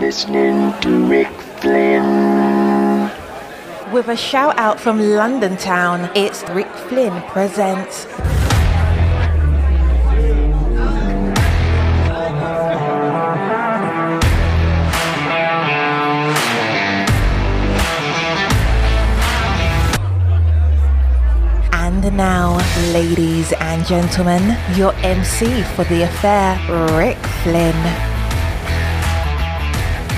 listening to Rick Flynn. With a shout out from London Town, it's Rick Flynn Presents. And now, ladies and gentlemen, your MC for the affair, Rick Flynn.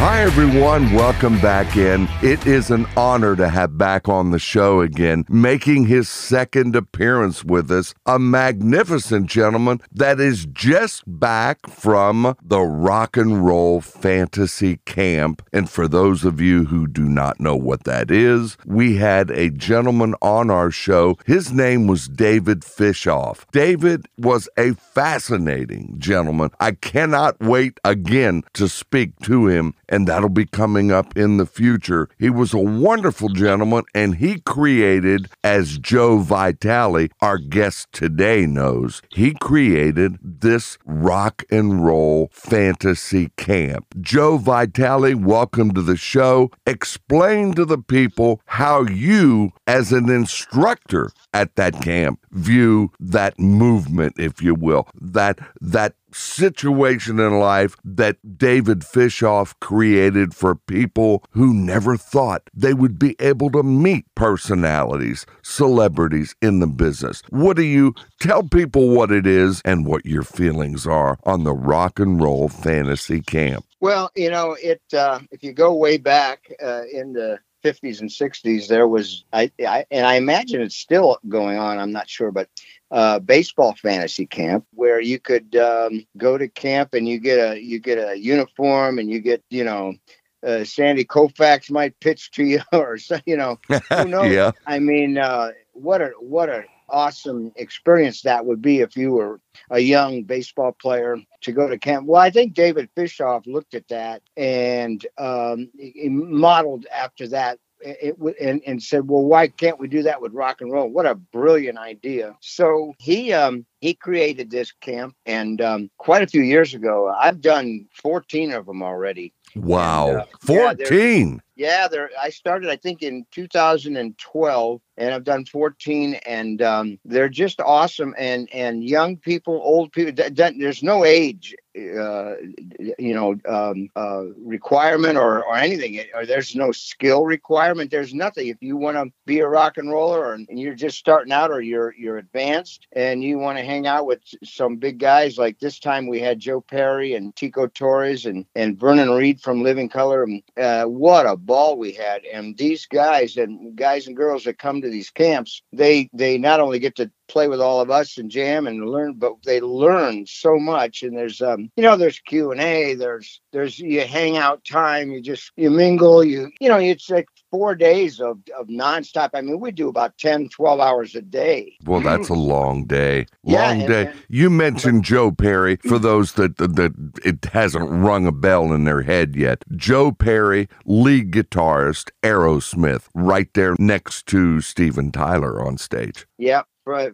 Hi, everyone. Welcome back in. It is an honor to have back on the show again, making his second appearance with us, a magnificent gentleman that is just back from the rock and roll fantasy camp. And for those of you who do not know what that is, we had a gentleman on our show. His name was David Fishof. David was a fascinating gentleman. I cannot wait again to speak to him and that'll be coming up in the future. He was a wonderful gentleman, and he created, as Joe Vitale, our guest today, knows, he created this rock and roll fantasy camp. Joe Vitale, welcome to the show. Explain to the people how you, as an instructor at that camp, view that movement, if you will, that that situation in life that David Fishof created for people who never thought they would be able to meet personalities, celebrities in the business. What do you tell people what it is and what your feelings are on the rock and roll fantasy camp? Well, you know, it uh, if you go way back uh, in the 50s and 60s, there was, I, I, and I imagine it's still going on. I'm not sure, but uh, baseball fantasy camp where you could um, go to camp and you get a you get a uniform and you get you know uh, Sandy Koufax might pitch to you or you know who knows. yeah. I mean, uh, what a what a awesome experience that would be if you were a young baseball player to go to camp. Well, I think David Fishof looked at that and um, he modeled after that it, and, and said, well, why can't we do that with rock and roll? What a brilliant idea. So he, um, he created this camp and um, quite a few years ago, I've done 14 of them already. Wow. And, uh, 14. Yeah, yeah, there. I started, I think, in 2012, and I've done 14, and um, they're just awesome. And and young people, old people, th- th- there's no age, uh, you know, um, uh, requirement or or anything. Or there's no skill requirement. There's nothing. If you want to be a rock and roller, or, and you're just starting out, or you're you're advanced, and you want to hang out with some big guys, like this time we had Joe Perry and Tico Torres and and Vernon Reid from Living Colour. Uh, what a ball we had! And these guys and guys and girls that come to these camps, they they not only get to play with all of us and jam and learn, but they learn so much. And there's um, you know, there's Q and A, there's there's you hang out time, you just you mingle, you you know, it's like four days of, of nonstop. I mean, we do about 10, 12 hours a day. Well, that's a long day. Long and- day. and- you mentioned Joe Perry for those that, that that it hasn't rung a bell in their head yet. Joe Perry, lead guitarist, Aerosmith, right there next to Steven Tyler on stage. Yep,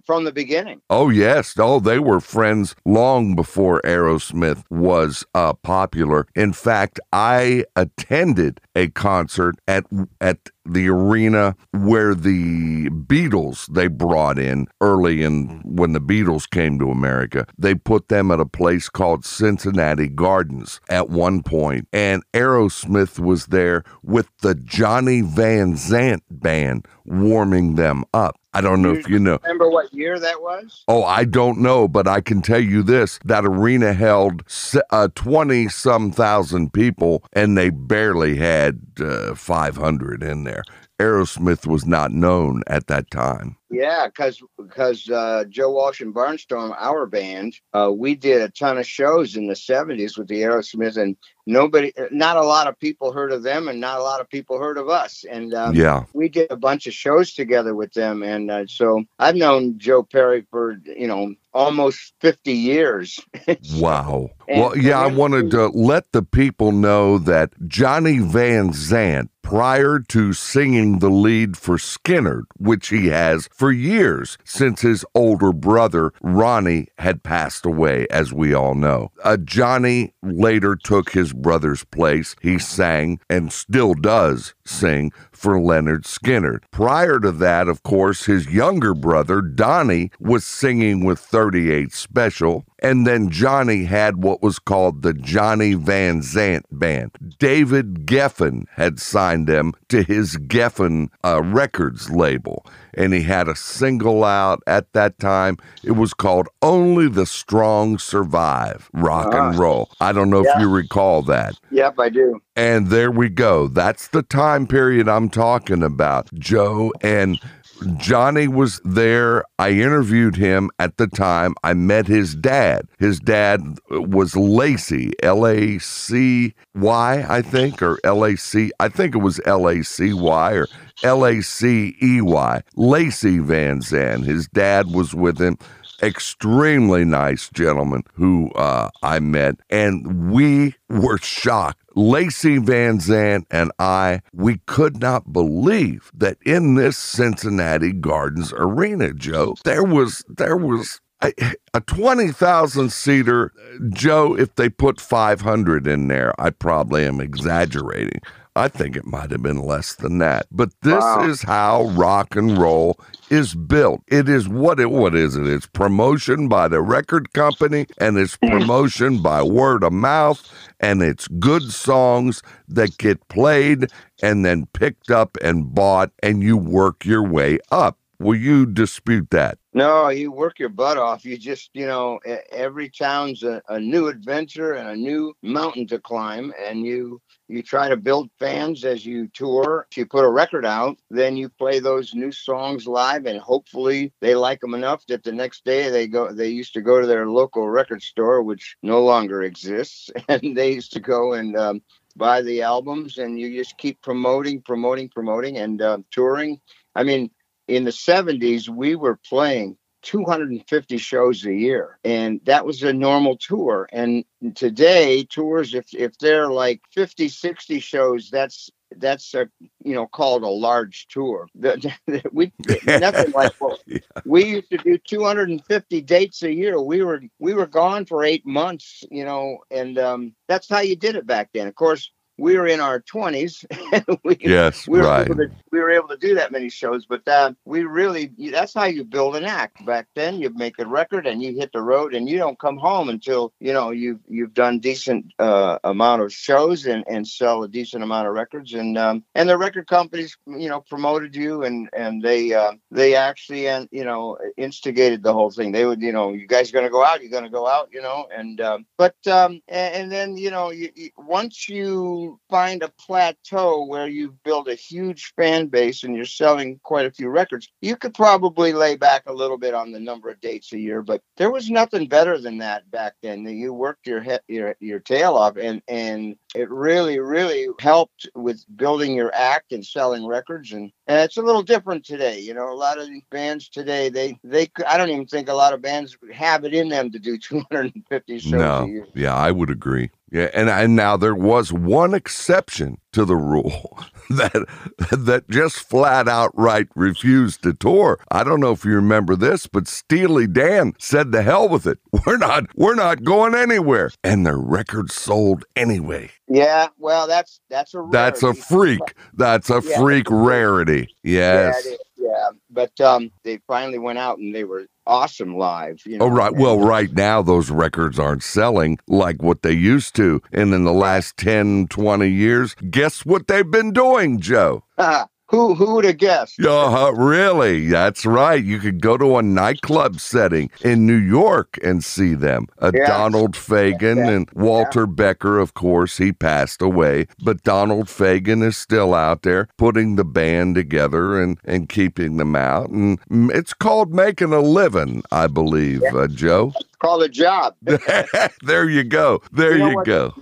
from the beginning. Oh yes, oh they were friends long before Aerosmith was uh, popular. In fact, I attended a concert at at the arena where the Beatles they brought in early in when the Beatles came to America. They put them at a place called Cincinnati Gardens at one point, and Aerosmith was there with the Johnny Van Zant band warming them up. I don't know if you know. Remember what year that was? Oh, I don't know, but I can tell you this that arena held uh, 20 some thousand people, and they barely had uh, 500 in there. Aerosmith was not known at that time. Yeah, because because uh, Joe Walsh and Barnstorm, our band, uh, we did a ton of shows in the '70s with the Aerosmith, and nobody, not a lot of people heard of them, and not a lot of people heard of us. And um, Yeah. we did a bunch of shows together with them, and uh, so I've known Joe Perry for you know almost 50 years. Wow. And Well, yeah, I wanted to let the people know that Johnny Van Zant prior to singing the lead for Skynyrd, which he has for years since his older brother Ronnie had passed away, as we all know. Uh, Johnny later took his brother's place. He sang and still does sing for Lynyrd Skynyrd. Prior to that, of course, his younger brother, Donnie, was singing with 38 Special. And then Johnny had what was called the Johnny Van Zant Band. David Geffen had signed them to his Geffen uh, Records label. And he had a single out at that time. It was called Only the Strong Survive Rock and Roll. I don't know Yeah. if you recall that. Yep, I do. And there we go. That's the time period I'm talking about, Joe. And Johnny was there. I interviewed him at the time. I met his dad. His dad was Lacey, L A C Y, I think, or L A C. I think it was L A C Y or L A C E Y. Lacey Van Zant. His dad was with him extremely nice gentleman who uh, I met, and we were shocked. Lacey Van Zant and I, we could not believe that in this Cincinnati Gardens arena, Joe, there was there was a, a 20,000 seater. Joe, if they put 500 in there, I probably am exaggerating. I think it might have been less than that. But this Wow. is how rock and roll is built. It is what it what is it? It's promotion by the record company and it's mm. promotion by word of mouth and it's good songs that get played and then picked up and bought and you work your way up. Will you dispute that? No, you work your butt off. You just, you know, every town's a, a new adventure and a new mountain to climb, and you you try to build fans as you tour. If you put a record out, then you play those new songs live, and hopefully they like them enough that the next day they go. They used to go to their local record store, which no longer exists, and they used to go and. Um, buy the albums and you just keep promoting promoting promoting and uh, touring i mean in the 70s we were playing 250 shows a year. And that was a normal tour. And today tours if if they're like 50 60 shows that's that's a you know called a large tour. The- we nothing like what Yeah. we used to do 250 dates a year. We were we were gone for eight months you know and um that's how you did it back then. Of course we were in our 20s and we Yes, we were right. able to we were able to do that many shows but uh, we really that's how you build an act. Back then you make a record and you hit the road and you don't come home until you know you've you've done decent uh, amount of shows and and sell a decent amount of records. And um, and the record companies you know promoted you and and they uh, they actually and you know instigated the whole thing. They would you know you guys are going to go out? You're going to go out? You know and um, but um, and, and then you know you, you, once you find a plateau where you've built a huge fan base and you're selling quite a few records, you could probably lay back a little bit on the number of dates a year. But there was nothing better than that back then. You worked your he- your your tail off, and and it really really helped with building your act and selling records. And and it's a little different today. You know, a lot of these bands today, they they I don't even think a lot of bands have it in them to do 250 shows a No, year. yeah, I would agree. Yeah, and and now there was one exception to the rule that that just flat out right refused to tour. I don't know if you remember this, but Steely Dan said the hell with it. We're not we're not going anywhere. And their record sold anyway. Yeah, well, that's that's a That's a freak. That's a Yeah, freak rarity. Yes. is, yeah. But um, they finally went out and they were awesome live. You know? Oh, right. Well, right now, those records aren't selling like what they used to. And in the last 10, 20 years, guess what they've been doing, Joe? who who would have guessed? Uh, really? That's right. You could go to a nightclub setting in New York and see them. Uh, Yeah. Donald Fagen Yeah. and Walter Becker, of course, he passed away, but Donald Fagen is still out there putting the band together and, and keeping them out. And it's called making a living, I believe, uh, Joe. Call a job. there you go. There You you, know what? go.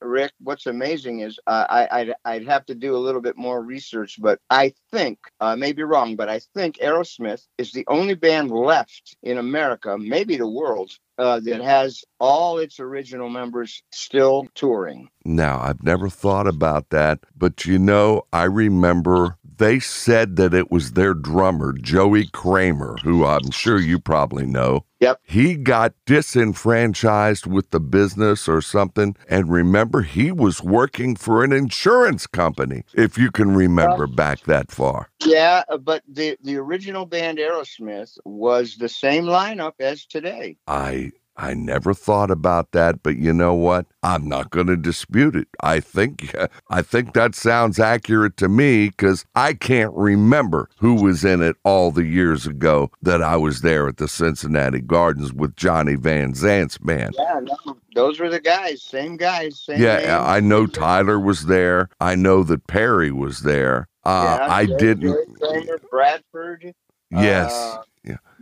Rick, what's amazing is uh, I I'd, I'd have to do a little bit more research, but I think uh, may be wrong, but I think Aerosmith is the only band left in America, maybe the world, uh, that has all its original members still touring. Now, I've never thought about that, but you know, I remember they said that it was their drummer, Joey Kramer, who I'm sure you probably know. Yep. He got disenfranchised with the business or something. And remember, he was working for an insurance company, if you can remember back that far. Yeah, but the the original band Aerosmith was the same lineup as today. I I never thought about that, but you know what? I'm not going to dispute it. I think I think that sounds accurate to me cuz I can't remember who was in it all the years ago that I was there at the Cincinnati Gardens with Johnny Van Zant's band. Yeah, no, those were the guys, same guys, same. Yeah, names. I know Tyler was there. I know that Perry was there. Uh, Yeah, I didn't. Joey Kramer, Bradford. Yes. Uh.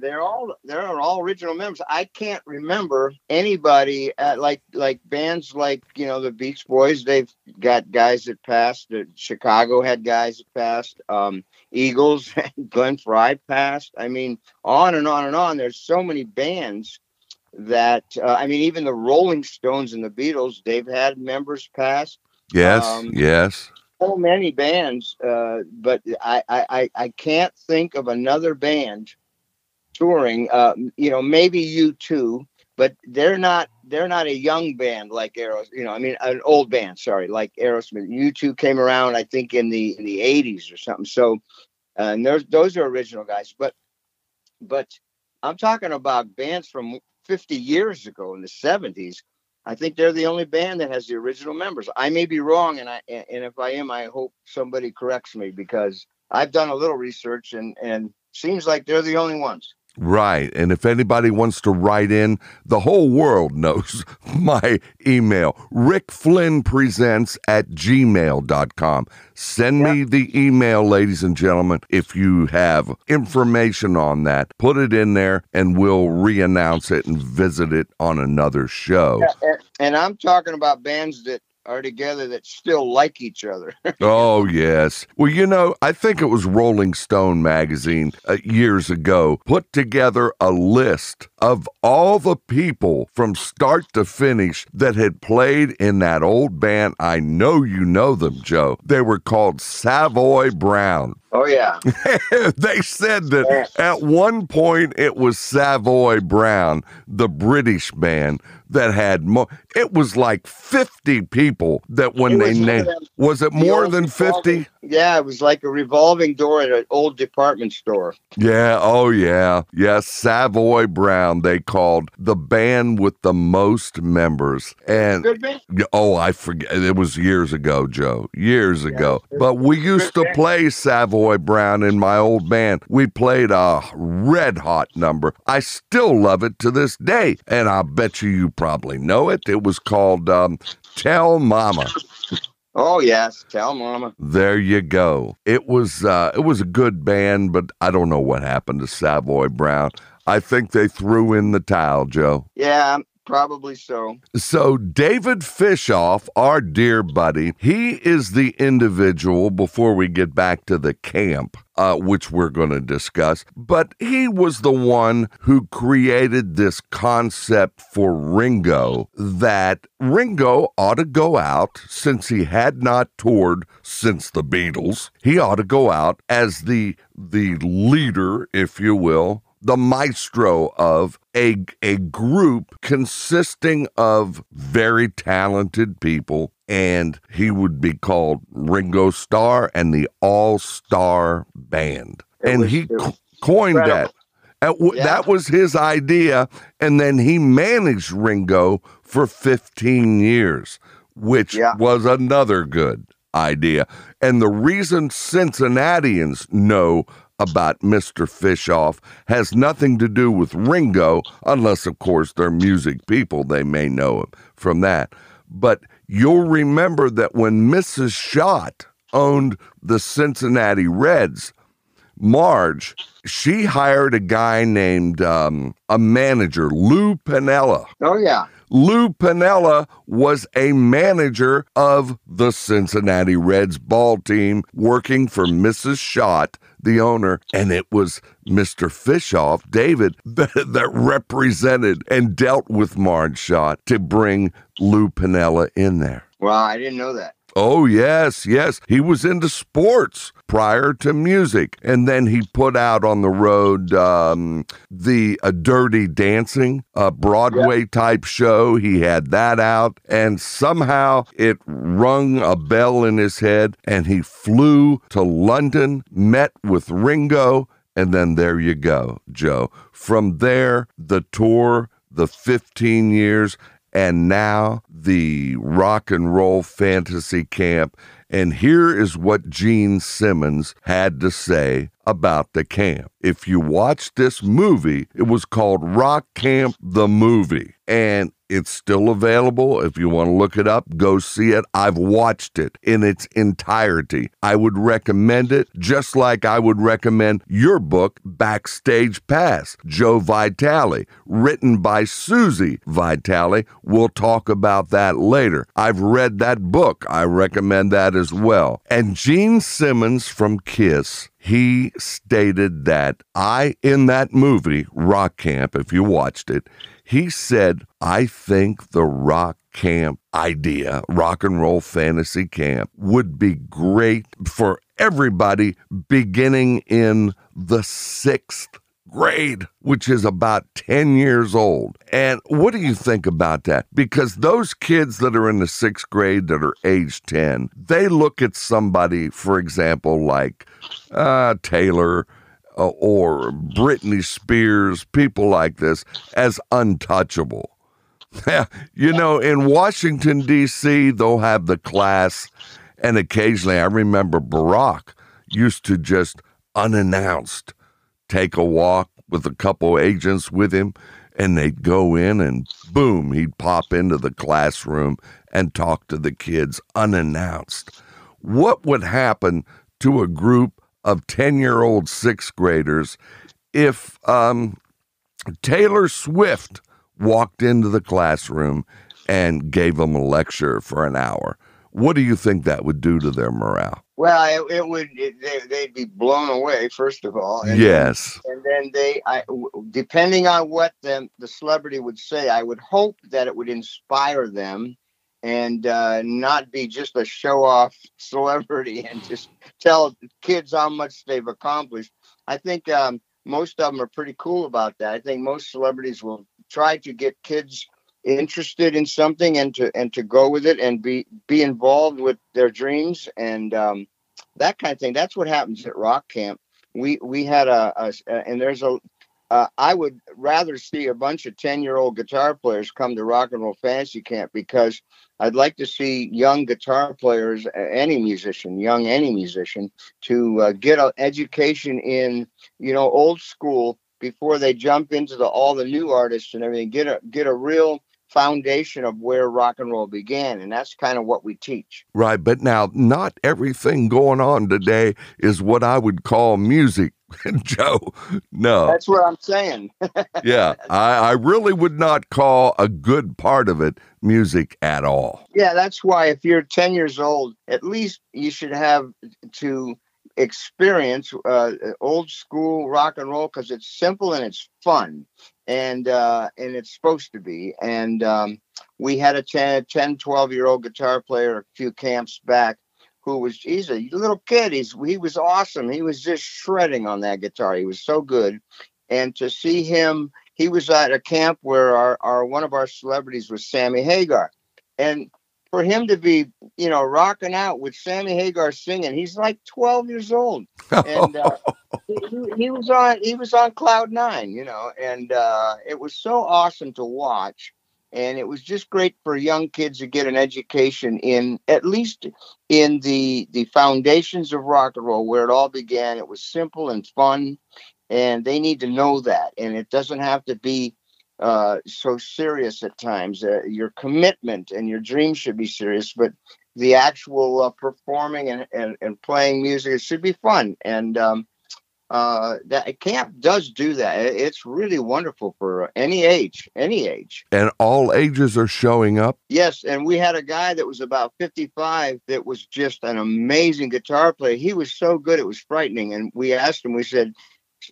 They're all they're all original members. I can't remember anybody at like like bands like you know the Beach Boys. They've got guys that passed. The Chicago had guys that passed. Um, Eagles, Glenn Frey passed. I mean, on and on and on. There's so many bands that uh, I mean, even the Rolling Stones and the Beatles, they've had members pass Yes. um, yes. so many bands, uh, but I, I- I can't think of another band touring. Uh, you know, maybe U2, but they're not they're not a young band like Aeros. You know, I mean, an old band. Sorry, like Aerosmith. U2 came around, I think, in the in the eighties or something. So, uh, and those those are original guys. But but I'm talking about bands from 50 years ago in the 70s. I think they're the only band that has the original members. I may be wrong, and I and if I am, I hope somebody corrects me because I've done a little research and and seems like they're the only ones. Right. And if anybody wants to write in, the whole world knows my email, rickflynnpresents at gmail.com. Send me the email, ladies and gentlemen, if you have information on that. Put it in there and we'll re announce it and visit it on another show. And, and I'm talking about bands that are together that still like each other. Oh, yes. Well, you know, I think it was Rolling Stone magazine uh, years ago put together a list of all the people from start to finish that had played in that old band. I know you know them, Joe. They were called Savoy Brown. oh yeah, they said that at one point it was Savoy Brown, the British band that had more. It was like 50 people that when they named. Was it more than 50? Yeah, it was like a revolving door at an old department store. Yeah, oh yeah. Yes, Savoy Brown, they called the band with the most members. And Good band. Oh, I forget. It was years ago, Joe. Years ago. But we used to play Savoy Brown in my old band. We played a red hot number. I still love it to this day. And I bet you you probably know it. It was called um, Tell Mama. Oh yes, tell mama. There you go. It was uh, it was a good band, but I don't know what happened to Savoy Brown. I think they threw in the towel, Joe. Yeah, probably so. So, David Fishof, our dear buddy, he is the individual before we get back to the camp, uh, which we're going to discuss. But he was the one who created this concept for Ringo that Ringo ought to go out since he had not toured since the Beatles. He ought to go out as the the leader, if you will, the maestro of a, a group consisting of very talented people, and he would be called Ringo Starr and the All Star Band. It and was- he co- coined incredible. that. That w- Yeah. That was his idea, and then he managed Ringo for 15 years, which Yeah. was another good idea. And the reason Cincinnatians know about Mr. Fishof has nothing to do with Ringo, unless, of course, they're music people. They may know him from that. But you'll remember that when Mrs. Schott owned the Cincinnati Reds, Marge, she hired a guy named um, a manager, Lou Piniella. Oh yeah. Lou Piniella was a manager of the Cincinnati Reds ball team working for Mrs. Schott, the owner, and it was Mr. Fishof, David, that, that represented and dealt with Marge Schott to bring Lou Piniella in there. Wow, I didn't know that. Oh, yes, yes. He was into sports prior to music. And then he put out on the road um, the uh, Dirty Dancing, a Broadway type show. He had that out. And somehow it rung a bell in his head. And he flew to London, met with Ringo. And then there you go, Joe. From there, the tour, the 15 years, and now the rock and roll fantasy camp. And here is what Gene Simmons had to say about the camp. If you watch this movie, it was called Rock Camp the Movie. And it's still available. If you want to look it up, go see it. I've watched it in its entirety. I would recommend it just like I would recommend your book, Backstage Pass, Joe Vitale, written by Susie Vitale. We'll talk about that later. I've read that book. I recommend that as well. And Gene Simmons from Kiss he stated that I, in that movie, Rock Camp, if you watched it, he said, I think the rock camp idea, rock and roll fantasy camp, would be great for everybody beginning in the sixth grade, which is about 10 years old. And what do you think about that? Because those kids that are in the sixth grade that are age 10, they look at somebody, for example, like uh, Taylor uh, or Britney Spears, people like this, as untouchable. you know, in Washington, D.C., they'll have the class, and occasionally I remember Barack used to just unannounced take a walk with a couple agents with him, and they'd go in and boom, he'd pop into the classroom and talk to the kids unannounced. What would happen to a group of 10 year old sixth graders if um, Taylor Swift walked into the classroom and gave them a lecture for an hour. What do you think that would do to their morale? Well, it, it would. It, they, would be blown away, first of all. And yes. Then, and then they, I, depending on what the, the celebrity would say, I would hope that it would inspire them and uh, not be just a show off celebrity and just tell kids how much they've accomplished. I think um, most of them are pretty cool about that. I think most celebrities will try to get kids interested in something and to and to go with it and be be involved with their dreams and um, that kind of thing. That's what happens at Rock Camp. We we had a, a and there's a uh, I would rather see a bunch of 10 year old guitar players come to Rock and Roll Fantasy Camp because I'd like to see young guitar players, any musician, young any musician, to uh, get an education in, you know, old school before they jump into the all the new artists and everything. Get a get a real foundation of where rock and roll began and that's kind of what we teach. Right but now not everything going on today is what i would call music joe. No. That's what i'm saying. Yeah I, I really would not call a good part of it music at all. Yeah that's why if you're 10 years old at least you should have to experience uh, old school rock and roll because it's simple and it's fun and uh, and it's supposed to be and um, we had a 10, 10 12 year old guitar player a few camps back who was he's a little kid he's he was awesome he was just shredding on that guitar he was so good and to see him he was at a camp where our, our one of our celebrities was sammy hagar and for him to be, you know, rocking out with Sammy Hagar singing. He's like 12 years old, and uh, he, he, was on he was on cloud nine, you know, and uh, it was so awesome to watch. And it was just great for young kids to get an education in at least in the the foundations of rock and roll, where it all began. It was simple and fun, and they need to know that. And it doesn't have to be uh, so serious at times. Uh, your commitment and your dream should be serious, but the actual uh, performing and, and, and playing music it should be fun. And um, uh, that camp does do that. It's really wonderful for any age, any age. And all ages are showing up. Yes, and we had a guy that was about 55 that was just an amazing guitar player. He was so good, it was frightening. And we asked him, we said,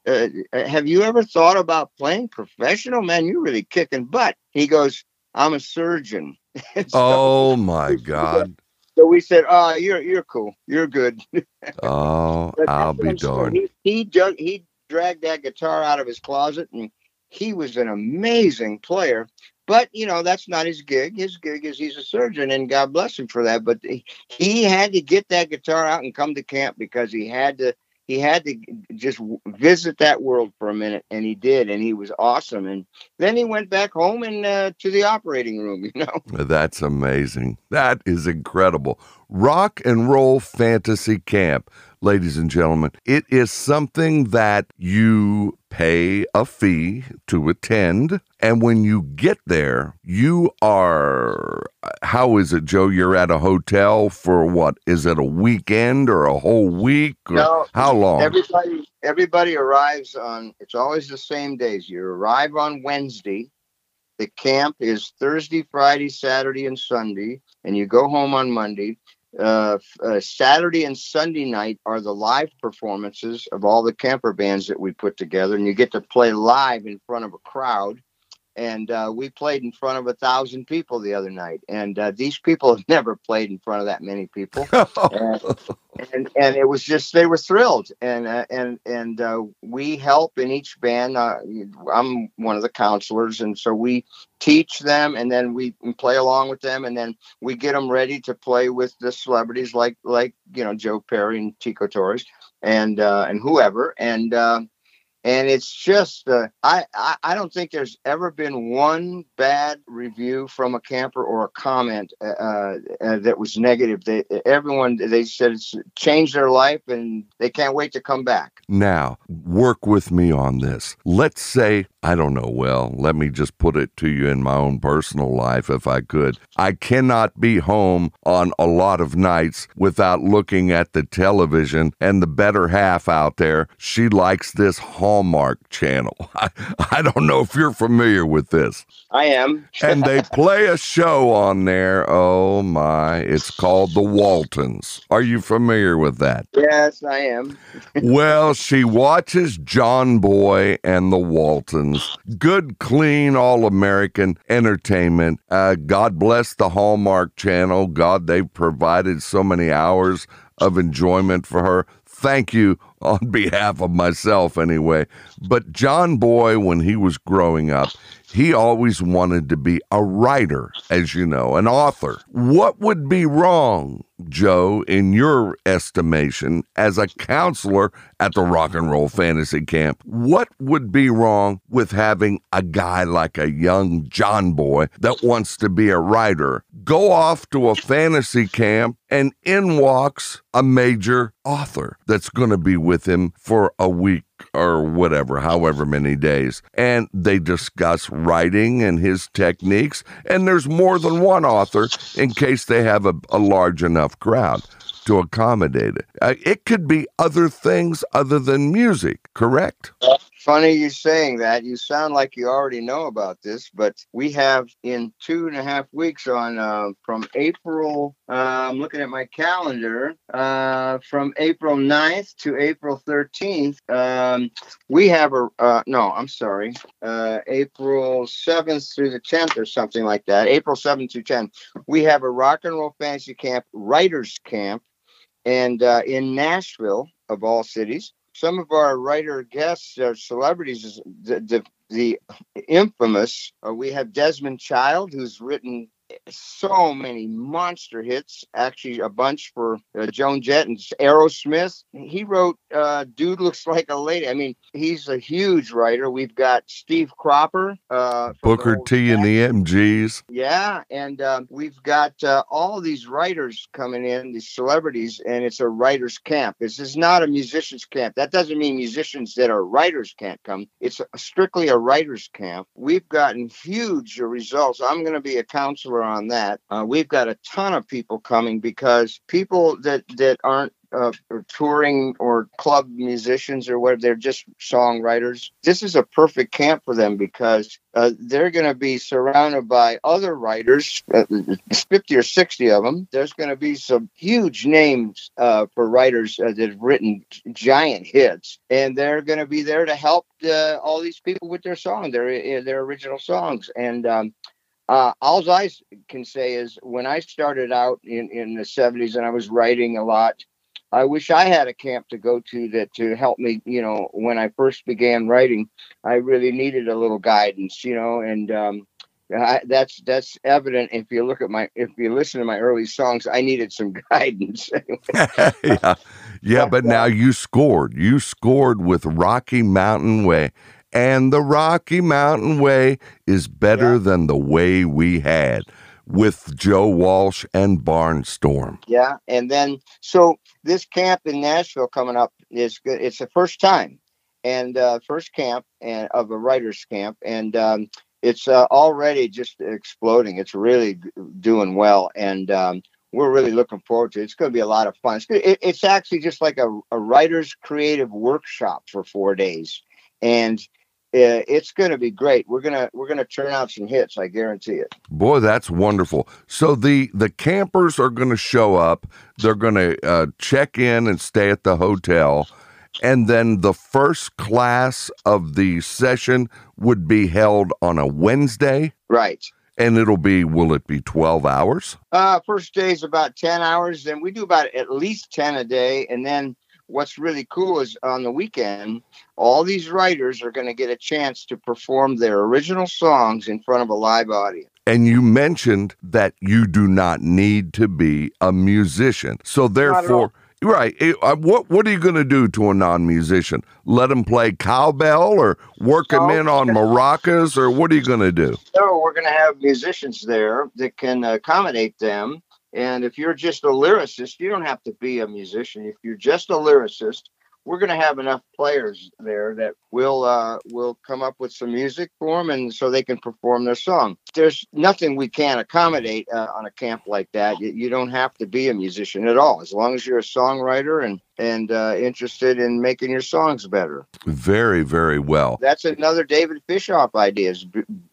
uh, Have you ever thought about playing professional? Man, you're really kicking butt. He goes, I'm a surgeon. So- Oh my God. So we said, "Oh, you're you're cool. You're good." Oh, I'll be darned. He he, dug, he dragged that guitar out of his closet, and he was an amazing player. But you know that's not his gig. His gig is he's a surgeon, and God bless him for that. But he, he had to get that guitar out and come to camp because he had to. He had to just visit that world for a minute, and he did, and he was awesome. And then he went back home and uh, to the operating room. You know, That's amazing. That is incredible. Rock and Roll Fantasy Camp, ladies and gentlemen, it is something that you pay a fee to attend. And when you get there, you are, how is it, Joe? You're at a hotel for what? Is it a weekend or a whole week? Or No, how long? Everybody everybody arrives on it's always the same days. You arrive on Wednesday. The camp is Thursday, Friday, Saturday, and Sunday, and you go home on Monday. Uh, uh, Saturday and Sunday night are the live performances of all the camper bands that we put together, and you get to play live in front of a crowd. And uh, we played in front of a thousand people the other night, and uh, these people have never played in front of that many people. And, and and it was just they were thrilled. And uh, and and uh, we help in each band. Uh, i'm one of the counselors and so we teach them and then we play along with them and then we get them ready to play with the celebrities like like you know joe perry and tico torres and uh, and whoever. And uh, and it's just uh, I, I I don't think there's ever been one bad review from a camper or a comment uh, uh, that was negative. They everyone they said it's changed their life and they can't wait to come back. Now, work with me on this. Let's say, I don't know, well, let me just put it to you in my own personal life if I could. I cannot be home on a lot of nights without looking at the television and the better half out there. She likes this Hallmark channel. I, I don't know if you're familiar with this. I am. And they play a show on there. Oh my, it's called The Waltons. Are you familiar with that? yes, I am. well, she watches John Boy and the Waltons. Good, clean, all American entertainment. Uh, God bless the Hallmark Channel. God, they've provided so many hours of enjoyment for her. Thank you on behalf of myself, anyway. But John Boy, when he was growing up, he always wanted to be a writer, as you know, an author. What would be wrong, Joe, in your estimation, as a counselor at the Rock and Roll Fantasy Camp? What would be wrong with having a guy like a young John Boy that wants to be a writer go off to a fantasy camp and in walks a major author that's going to be with him for a week or whatever, however many days. And they discuss writing and his techniques. And there's more than one author in case they have a, a large enough crowd to accommodate it. Uh, it could be other things other than music, correct? Funny you saying that. You sound like you already know about this, but we have in two and a half weeks on uh, from April. Uh, I'm looking at my calendar. Uh, from April 9th to April 13th, um, we have a uh, no. I'm sorry. Uh, April 7th through the 10th, or something like that. April 7th to 10th, we have a rock and roll fantasy camp, writers camp, and uh, in Nashville, of all cities some of our writer guests are celebrities. The the, the infamous. Uh, we have Desmond Child, who's written so many monster hits. Actually, a bunch for uh, Joan Jett and Aerosmith. He wrote uh, "Dude Looks Like a Lady." I mean, he's a huge writer. We've got Steve Cropper, uh, Booker T and the MGs. yeah, and um, we've got uh, all these writers coming in, these celebrities, and it's a writers' camp. This is not a musicians' camp. That doesn't mean musicians that are writers can't come. It's strictly a writers' camp. We've gotten huge results. I'm going to be a counselor on that. Uh, we've got a ton of people coming because people that that aren't uh, or touring or club musicians or whatever, they're just songwriters. This is a perfect camp for them because uh, they're going to be surrounded by other writers, uh, 50 or 60 of them. There's going to be some huge names uh, for writers uh, that have written giant hits, and they're going to be there to help uh, all these people with their song, their, their original songs. And um, uh, all I can say is when I started out in, in the 70s and I was writing a lot, I wish I had a camp to go to that to help me. You know, when I first began writing, I really needed a little guidance. You know, and um, I, that's that's evident if you look at my if you listen to my early songs. I needed some guidance. yeah, yeah, but now you scored. You scored with Rocky Mountain Way. And the Rocky Mountain Way is better Yeah. than the way we had with Joe Walsh and Barnstorm. Yeah, and then so this camp in Nashville coming up is good. It's the first time, and uh, first camp and of a writers camp, and um, it's uh, already just exploding. It's really doing well, and um, we're really looking forward to it. It's going to be a lot of fun. It's, it, it's actually just like a, a writers creative workshop for four days, and it's going to be great. We're gonna we're gonna turn out some hits. I guarantee it. Boy, that's wonderful. So the the campers are going to show up. They're going to uh, check in and stay at the hotel, and then the first class of the session would be held on a Wednesday, Right. and it'll be will it be twelve hours? Uh, first day is about 10 hours. Then we do about at least 10 a day. And then what's really cool is on the weekend, all these writers are going to get a chance to perform their original songs in front of a live audience. And you mentioned that you do not need to be a musician, so therefore. Right. uh, What What are you going to do to a non-musician? Let them play cowbell, or work them in on maracas, or what are you going to do? So we're going to have musicians there that can accommodate them. And if you're just a lyricist, you don't have to be a musician. If you're just a lyricist, we're going to have enough players there that will uh, will come up with some music for them, and so they can perform their song. There's nothing we can't accommodate uh, on a camp like that. You, you don't have to be a musician at all, as long as you're a songwriter and and uh, interested in making your songs better. Very, very well. That's another David Fishof idea. Is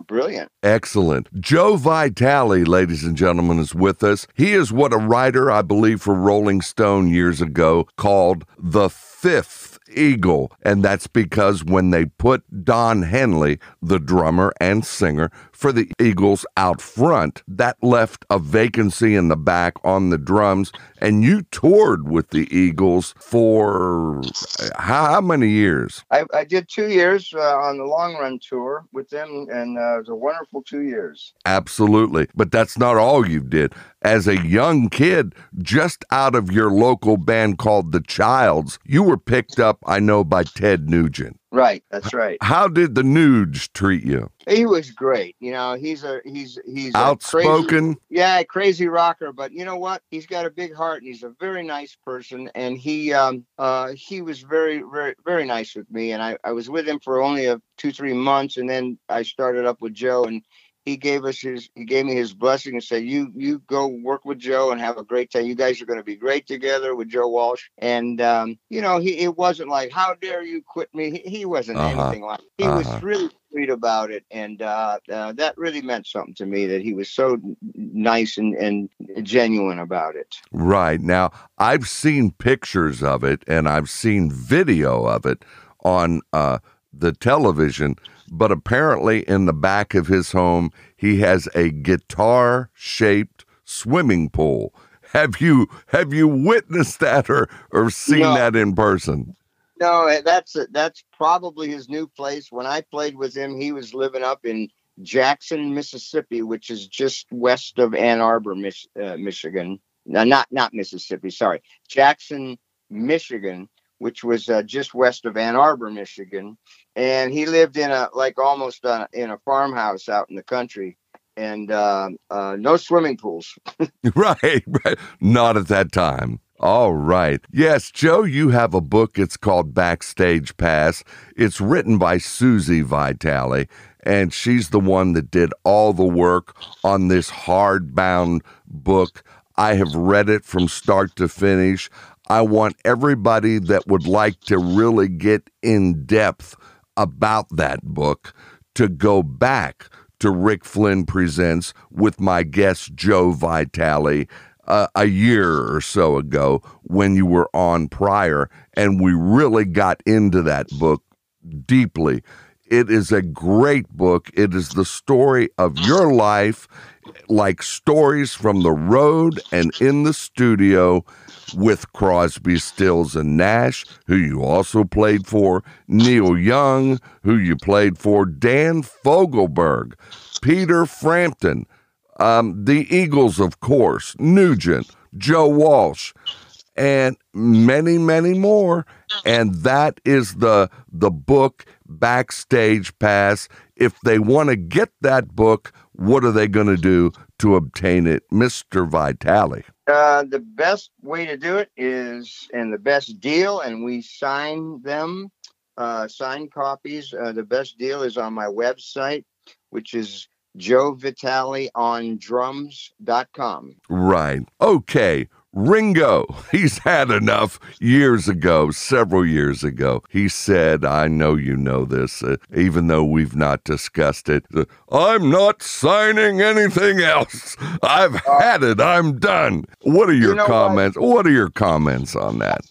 brilliant. Excellent. Joe Vitale, ladies and gentlemen, is with us. He is what a writer, I believe, for Rolling Stone years ago called the fifth eagle. And that's because when they put Don Henley, the drummer and singer for the Eagles, out front, that left a vacancy in the back on the drums. And you toured with the Eagles for how, how many years? I, I did two years uh, on the long run tour with them, and uh, it was a wonderful two years. Absolutely. But that's not all you did. As a young kid, just out of your local band called The Chylds, you were picked up, I know, by Ted Nugent. Right, that's right. How did the Nuge treat you? He was great. You know, he's a he's he's a crazy, Outspoken? yeah, crazy rocker. But you know what? He's got a big heart, and he's a very nice person. And he um uh he was very very very nice with me. And I I was with him for only a two three months, and then I started up with Joe and. He gave us his. He gave me his blessing and said, "You, you go work with Joe and have a great time. You guys are going to be great together with Joe Walsh." And um, you know, he it wasn't like, "How dare you quit me?" He, he wasn't Uh-huh. anything like. He Uh-huh. was really sweet about it, and uh, uh, that really meant something to me. That he was so nice and, and genuine about it. Right. Now, I've seen pictures of it and I've seen video of it on uh, the television, but apparently in the back of his home, he has a guitar shaped swimming pool. Have you have you witnessed that or, or seen No. that in person? No, that's that's probably his new place. When I played with him, he was living up in Jackson, Mississippi, which is just west of Ann Arbor, Mich- uh, Michigan. No, not not Mississippi. Sorry, Jackson, Michigan, which was uh, just west of Ann Arbor, Michigan. And he lived in a like almost uh, in a farmhouse out in the country, and uh, uh, no swimming pools. Right, right. Not at that time. All right. Yes, Joe, you have a book. It's called Backstage Pass. It's written by Susie Vitale, and she's the one that did all the work on this hardbound book. I have read it from start to finish. I want everybody that would like to really get in depth about that book to go back to Rick Flynn Presents with my guest Joe Vitale uh, a year or so ago when you were on prior, and we really got into that book deeply. It is a great book. It is the story of your life, like stories from the road and in the studio with Crosby, Stills, and Nash, who you also played for, Neil Young, who you played for, Dan Fogelberg, Peter Frampton, um, the Eagles, of course, Nugent, Joe Walsh, and many, many more. And that is the the book Backstage Pass. If they want to get that book, what are they going to do to obtain it, Mister Vitale? Uh, the best way to do it is, and the best deal, and we sign them, uh, signed copies. Uh, the best deal is on my website, which is joevitaleondrums.com. Right. Okay. Ringo, he's had enough years ago, several years ago. He said, I know you know this, uh, even though we've not discussed it. uh, I'm not signing anything else. I've had it. I'm done. What are your know what? comments? What are your comments on that?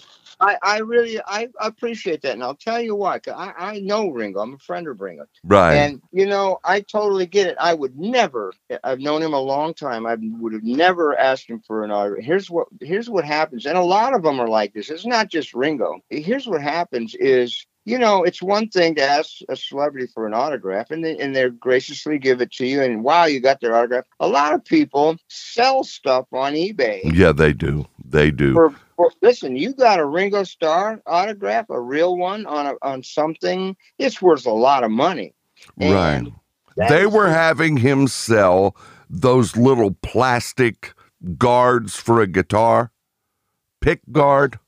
I, I really I appreciate that, and I'll tell you why. 'cause I, I know Ringo. I'm a friend of Ringo, Right. and you know I totally get it. I would never. I've known him a long time. I would have never asked him for an autograph. Here's what here's what happens, and a lot of them are like this. It's not just Ringo. Here's what happens is. You know, it's one thing to ask a celebrity for an autograph and they, and they graciously give it to you, and wow, you got their autograph. A lot of people sell stuff on eBay yeah, they do. They do. for, for listen, you got a Ringo Starr autograph, a real one on a, on something. It's worth a lot of money. Right. And that They were having him sell those little plastic guards for a guitar, pick guard,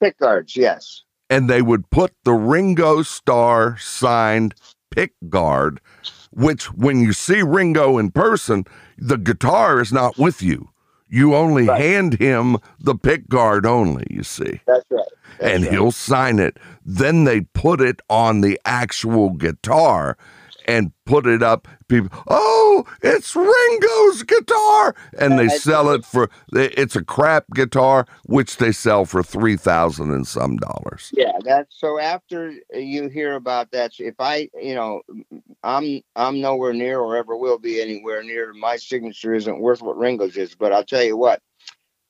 pick guards. Yes, and they would put the Ringo Starr signed pick guard, which when you see Ringo in person, the guitar is not with you. You only Right. hand him the pick guard only, you see, that's right. That's and right. he'll sign it. Then they put it on the actual guitar and put it up. People, oh, it's Ringo's guitar, and they sell it for. It's a crap guitar, which they sell for three thousand and some dollars. Yeah, that's so. After you hear about that, if I, you know, I'm I'm nowhere near or ever will be anywhere near. My signature isn't worth what Ringo's is. But I'll tell you what,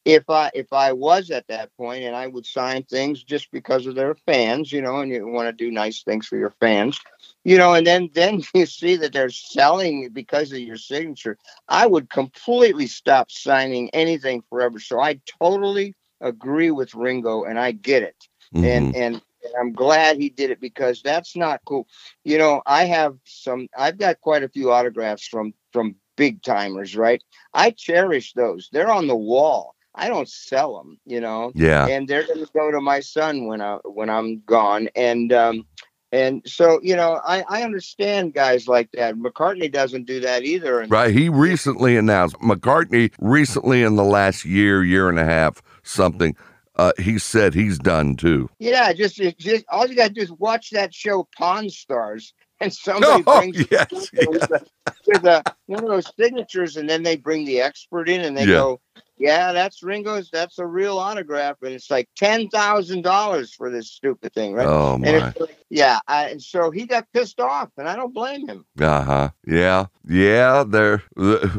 if I if I was at that point and I would sign things just because of their fans, you know, and you want to do nice things for your fans, you know, and then then you see that they're selling because of your signature, I would completely stop signing anything forever. So I totally agree with Ringo, and I get it Mhm. and and and I'm glad he did it because that's not cool. You know, I have some. I've got quite a few autographs from from big timers, right? I cherish those. They're on the wall. I don't sell them, you know, yeah, and they're going to go to my son when I when I'm gone. And um, and so you know, I I understand guys like that. McCartney doesn't do that either. And right. He recently announced McCartney recently in the last year, year and a half, something. Uh, he said he's done too. yeah, just just all you got to do is watch that show Pawn Stars, and somebody Oh, brings yes, with, a, with a, one of those signatures, and then they bring the expert in, and they Yeah. go, "Yeah, that's Ringo's. That's a real autograph, and it's like ten thousand dollars for this stupid thing, right?" Oh my. like, yeah, I, and so he got pissed off, and I don't blame him. Uh huh. Yeah. Yeah. They're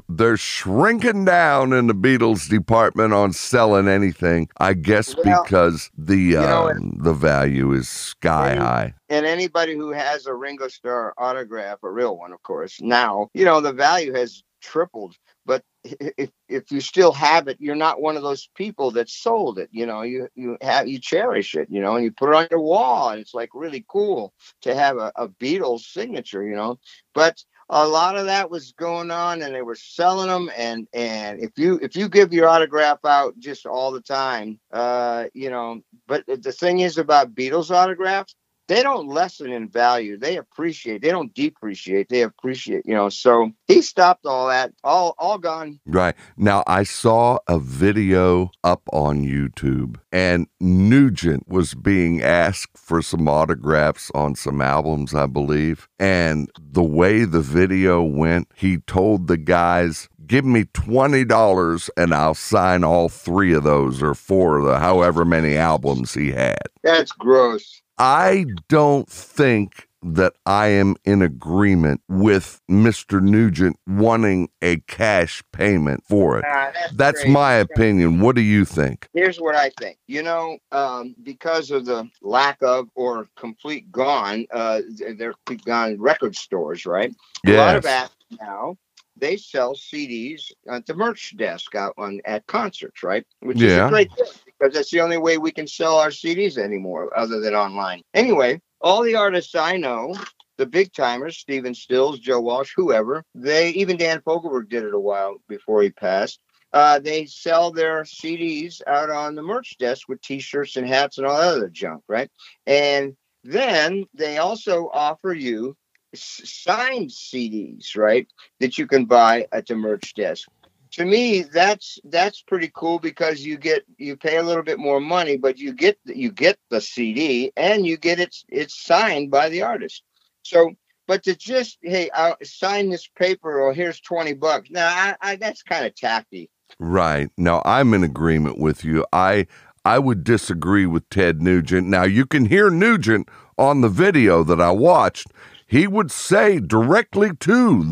they're shrinking down in the Beatles department on selling anything. I guess Well, because the know, um, the value is sky and- high. And anybody who has a Ringo Starr autograph, a real one, of course, now you know the value has tripled. But if if you still have it, you're not one of those people that sold it. You know, you you have you cherish it. You know, and you put it on your wall, and it's like really cool to have a, a Beatles signature. You know, but a lot of that was going on, and they were selling them. And and if you if you give your autograph out just all the time, uh, you know. But the thing is about Beatles autographs they don't lessen in value. They appreciate. They don't depreciate. They appreciate. You know. So he stopped all that. All all gone. Right. Now, I saw a video up on YouTube, and Nugent was being asked for some autographs on some albums, I believe. And the way the video went, he told the guys, Give me $20 and I'll sign all three of those or four of the however many albums he had. That's gross. I don't think that I am in agreement with Mr. Nugent wanting a cash payment for it. That's That's my opinion. What do you think? Here's what I think. You know, um, because of the lack of or complete gone, uh, they're gone record stores, right? A lot of Yes. acts now they sell CDs at the merch desk out on at concerts, right? Which is a great thing because that's the only way we can sell our CDs anymore, other than online. Anyway, all the artists I know. The big timers, Stephen Stills, Joe Walsh, whoever, they even Dan Fogelberg did it a while before he passed uh, they sell their CDs out on the merch desk with T-shirts and hats and all that other junk, right? And then they also offer you signed CDs, right, that you can buy at the merch desk. To me, that's that's pretty cool because you get you pay a little bit more money, but you get you get the CD and you get it it's signed by the artist. So, but to just hey, I'll sign this paper or here's twenty bucks. Now, I, I that's kind of tacky. Right. Now I'm in agreement with you. I I would disagree with Ted Nugent. Now you can hear Nugent on the video that I watched. He would say directly to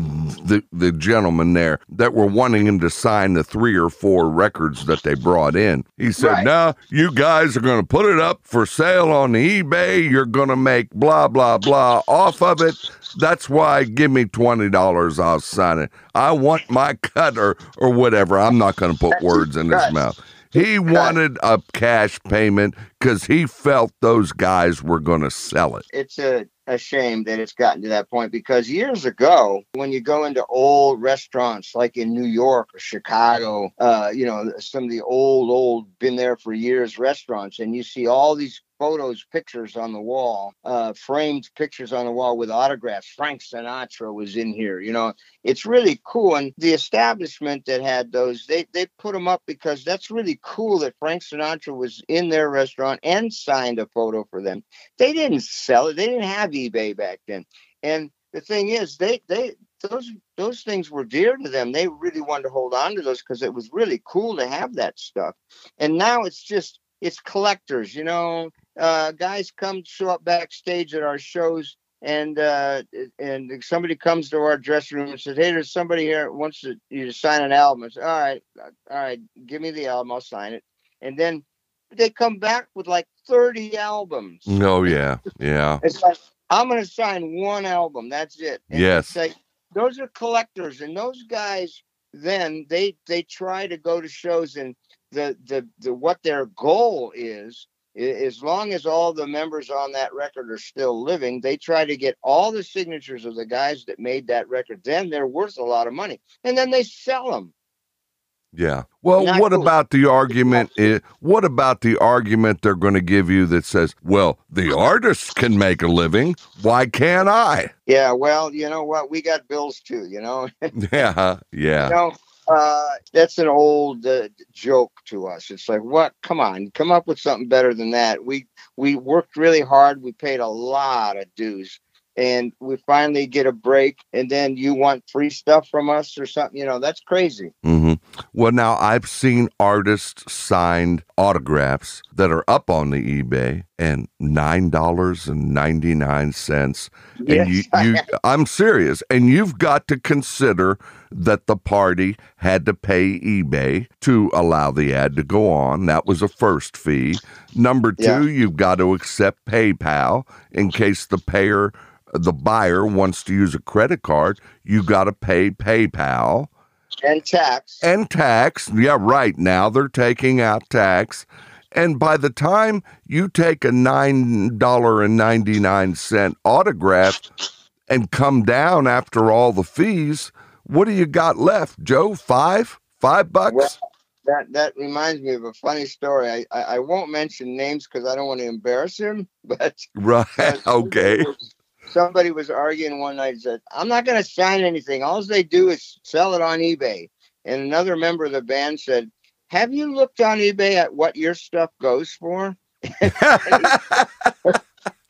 the the gentleman there that were wanting him to sign the three or four records that they brought in. He said, Right. "Now you guys are going to put it up for sale on eBay. You're going to make blah blah blah off of it. That's why give me twenty dollars. I'll sign it. I want my cut or or whatever. I'm not going to put That's words in his mouth. He wanted a cash payment because he felt those guys were going to sell it. it's a, a shame that it's gotten to that point because years ago, when you go into old restaurants like in New York or Chicago, uh, you know, some of the old, old, been there for years restaurants, and you see all these photos, pictures on the wall, uh, framed pictures on the wall with autographs. Frank Sinatra was in here, you know, it's really cool. And the establishment that had those, they, they put them up because that's really cool that Frank Sinatra was in their restaurant and signed a photo for them they didn't sell it. They didn't have eBay back then. And the thing is, they they those those things were dear to them. They really wanted to hold on to those because it was really cool to have that stuff. And now it's just it's collectors, you know. Uh, guys come show up backstage at our shows. And uh, and somebody comes to our dressing room and says, "Hey, there's somebody here wants to, you to sign an album." I say, "All right, all right, give me the album, I'll sign it." And then they come back with like 30 albums. Oh yeah, yeah, It's like I'm going to sign one album. That's it. And Yes. It's like those are collectors, and those guys. Then they they try to go to shows, and the the the what their goal is. As long as all the members on that record are still living, they try to get all the signatures of the guys that made that record. Then they're worth a lot of money, and then they sell them. yeah. Well, Not what cool. about the argument? i what about the argument they're going to give you that says, "Well, the artists can make a living. Why can't I?" Yeah, well, you know what? We got bills too. You know, Yeah, yeah. No, uh, that's an old uh, joke to us. It's like, what? Come on, come up with something better than that. We we worked really hard. We paid a lot of dues, and we finally get a break. And then you want free stuff from us or something? You know, that's crazy. hmm Well, now I've seen artists signed autographs that are up on the eBay and nine dollars and ninety nine cents. And you, Yes, you, I'm serious. And you've got to consider that the party had to pay eBay to allow the ad to go on. That was a first fee. Number two, Yeah. you've got to accept PayPal in case the payer, the buyer wants to use a credit card. You got to pay PayPal and tax. and tax. Yeah, right. Now they're taking out tax. And by the time you take a $9.99 autograph and come down after all the fees, what do you got left, Joe? Five? Five bucks? Well, that that reminds me of a funny story. I I, I won't mention names because I don't want to embarrass him. But Right. okay. Somebody was- arguing one night. and Said, "I'm not going to sign anything. All they do is sell it on eBay." And another member of the band said, "Have you looked on eBay at what your stuff goes for?"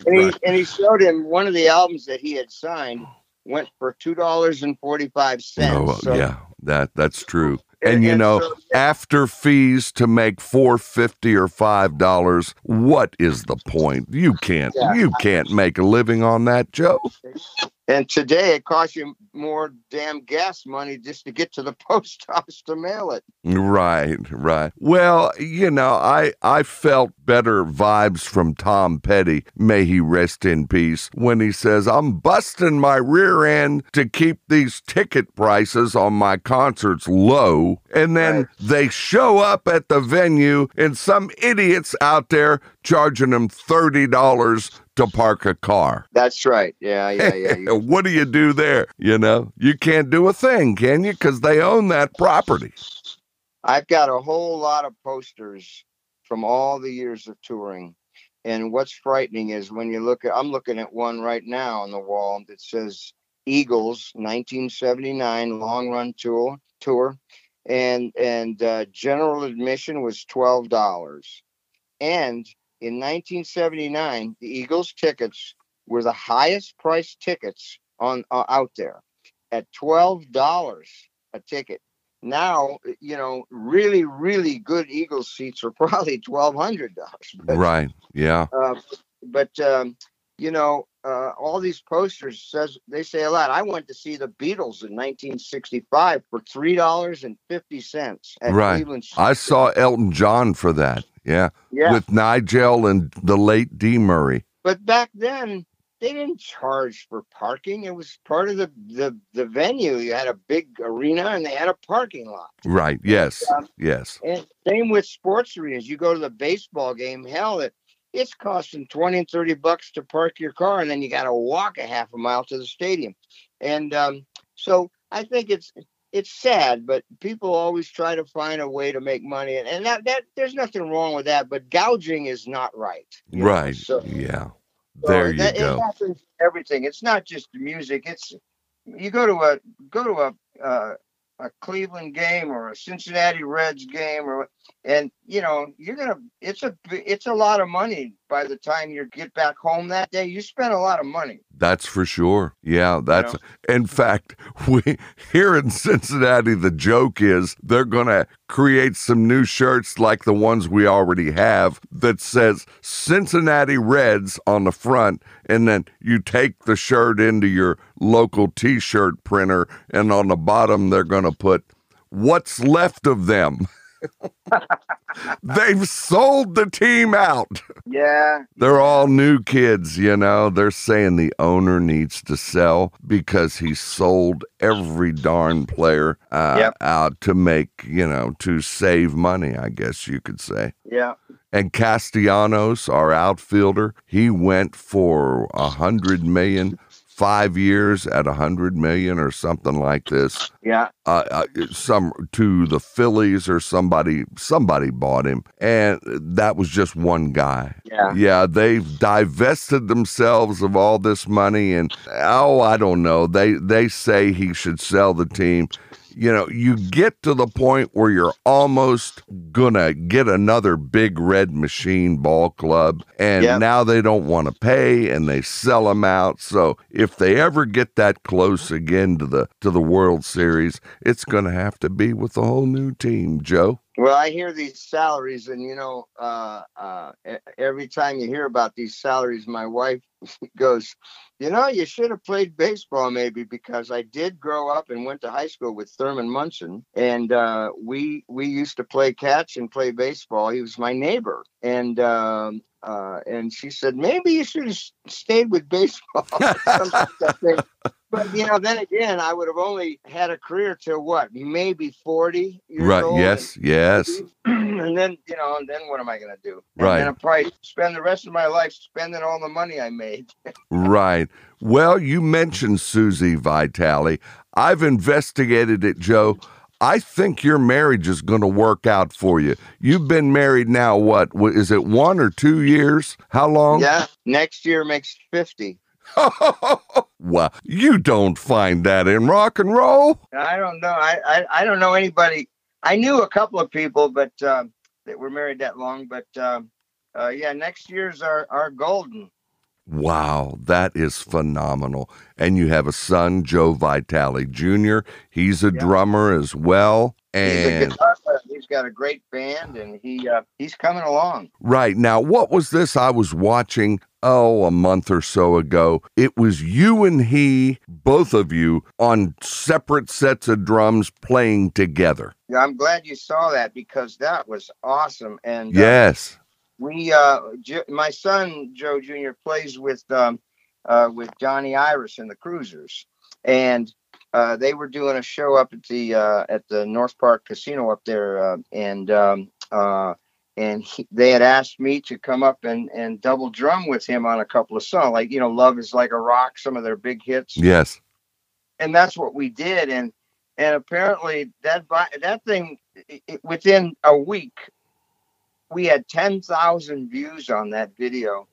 And he and he showed him one of the albums that he had signed went for two dollars and forty five cents. Oh, well, yeah, that that's true. And, you know, after fees to make four fifty or five dollars, what is the point? You can't you can't make a living on that, Joe. And today it costs you more damn gas money just to get to the post office to mail it. Right, right. Well, you know, I I felt better vibes from Tom Petty, may he rest in peace, when he says, "I'm busting my rear end to keep these ticket prices on my concerts low." And then Right. they show up at the venue and some idiots out there charging them $30 to park a car. That's right. Yeah, yeah, yeah. What do you do there? You know, you can't do a thing, can you? Because they own that property. I've got a whole lot of posters from all the years of touring. And what's frightening is when you look at I'm looking at one right now on the wall that says Eagles 1979 long run tour tour and and uh, general admission was $12. And in 1979 the Eagles tickets were the highest priced tickets on uh, out there at $12 a ticket now you know really really good eagles seats are probably twelve hundred dollars Right. Yeah. uh, but um, you know uh, all these posters says they say a lot i went to see the beatles in 1965 for three dollars and fifty cents at Right. cleveland I saw Elton John for that. Yeah. yeah With Nigel and the late Dee Murray. but back then they didn't charge for parking it was part of the the, the venue you had a big arena and they had a parking lot Right. Yes. Um, Yes. And same with sports arenas. You go to the baseball game, hell, it it's costing twenty and thirty bucks to park your car, and then you got to walk a half a mile to the stadium. And um, so I think it's it's sad, but people always try to find a way to make money, and, and that that there's nothing wrong with that. But gouging is not right. know? Right. So, yeah. so There you that- go. It everything. It's not just the music. It's you go to a go to a uh, a Cleveland game or a Cincinnati Reds game or and you know you're gonna it's a it's a lot of money by the time you get back home that day. You spend a lot of money. That's for sure. Yeah, that's in fact, we here in Cincinnati the joke is they're going to create some new shirts like the ones we already have that says Cincinnati Reds on the front and then you take the shirt into your local t-shirt printer and on the bottom they're going to put what's left of them. They've sold the team out. Yeah, They're all new kids, you know. They're saying the owner needs to sell because he sold every darn player uh, Yep. out to make, you know, to save money, I guess you could say. yeah. And Castellanos, our outfielder, he went for a hundred million, five years at a hundred million or something like this. Yeah, Uh, uh, some to the Phillies or somebody. Somebody bought him, and that was just one guy. yeah. Yeah, they've divested themselves of all this money and oh, I don't know. They they say he should sell the team. You know, you get to the point where you're almost gonna get another big red machine ball club, and Yep. now they don't want to pay, and they sell them out. So if they ever get that close again to the to the World Series, it's gonna have to be with a whole new team, Joe. Well, I hear these salaries, and you know, uh, uh, every time you hear about these salaries, my wife goes, "You know, you should have played baseball, maybe, because I did grow up and went to high school with Thurman Munson, and uh, we we used to play catch and play baseball. He was my neighbor, and um, uh, and she said maybe you should have stayed with baseball. Something like that thing. But you know, then again, I would have only had a career till what, maybe forty years Right? Yes. Yes. and then you know, and then what am I going to do? And Right. then I'll probably spend the rest of my life spending all the money I made. Right. Well, you mentioned Susie Vitale. I've investigated it, Joe. I think your marriage is going to work out for you. You've been married now, what? Is it one or two years? How long? Yeah, next year makes 50. well, you don't find that in rock and roll. I don't know. I, I, I don't know anybody. I knew a couple of people, but um, that were married that long. But um, uh, yeah, next year's our, our golden. Wow, that is phenomenal. And you have a son, Joe Vitale Jr. He's a Yeah. drummer as well. He's a And guitar. He's got a great band, and he uh, he's coming along. right now, what was this I was watching? Oh, a month or so ago. It was you and he, both of you, on separate sets of drums playing together. Yeah, I'm glad you saw that because that was awesome. And uh, Yes. we uh J- my son joe jr plays with um uh with Donnie Iris and the cruisers and uh they were doing a show up at the uh at the north park casino up there uh, and um uh and he, they had asked me to come up and and double drum with him on a couple of songs. Like you know love is like a rock some of their big hits. Yes. and that's what we did. And and apparently that that thing i- i- within a week we had 10,000 views on that video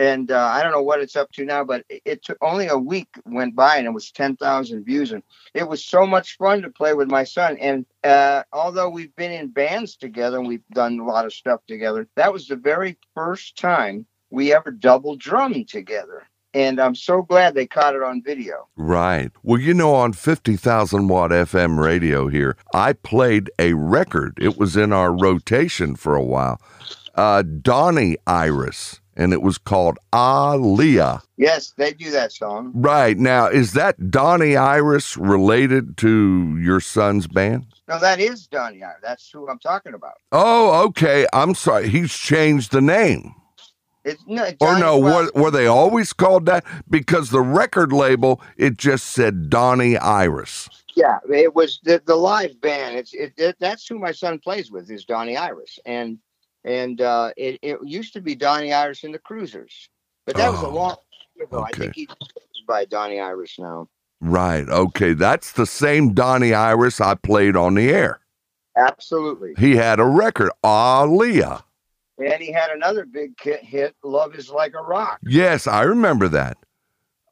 and uh, I don't know what it's up to now but it, it took only a week went by and it was 10,000 views and it was so much fun to play with my son and uh, although we've been in bands together and we've done a lot of stuff together that was the very first time we ever double drummed together and I'm so glad they caught it on video Right. Well, you know, on 50,000 watt FM radio here, I played a record. It was in our rotation for a while. Uh, Donnie Iris, and it was called Aaliyah. Yes, they do that song. Right. Now, is that Donnie Iris related to your son's band? No, that is Donnie Iris. That's who I'm talking about. Oh, okay. I'm sorry. He's changed the name. It's no, oh, Or no, well, were, were they always called that? Because the record label, it just said Donnie Iris. yeah, it was the, the live band. It's it, it that's who my son plays with is Donnie Iris, and and uh, it it used to be Donnie Iris and the Cruisers, but that was a Oh, long time ago. I think he's by Donnie Iris now. Right. Okay. That's the same Donnie Iris I played on the air. Absolutely, He had a record, Aaliyah. and he had another big hit, "Love Is Like a Rock." Yes, I remember that.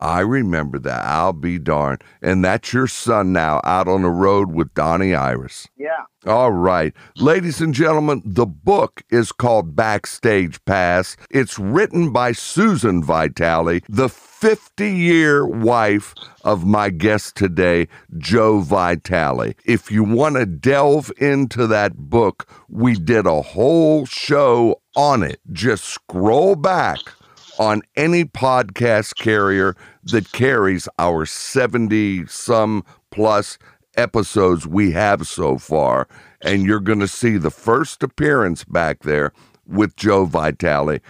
I remember that. I'll be darned. And that's your son now out on the road with Donnie Iris. Yeah, All right. Ladies and gentlemen, the book is called Backstage Pass. It's written by Susan Vitale, the 50 year wife of my guest today, Joe Vitale. If you want to delve into that book, we did a whole show on it. Just scroll back on any podcast carrier that carries our 70 some plus episodes we have so far. And you're going to see the first appearance back there with Joe Vitale.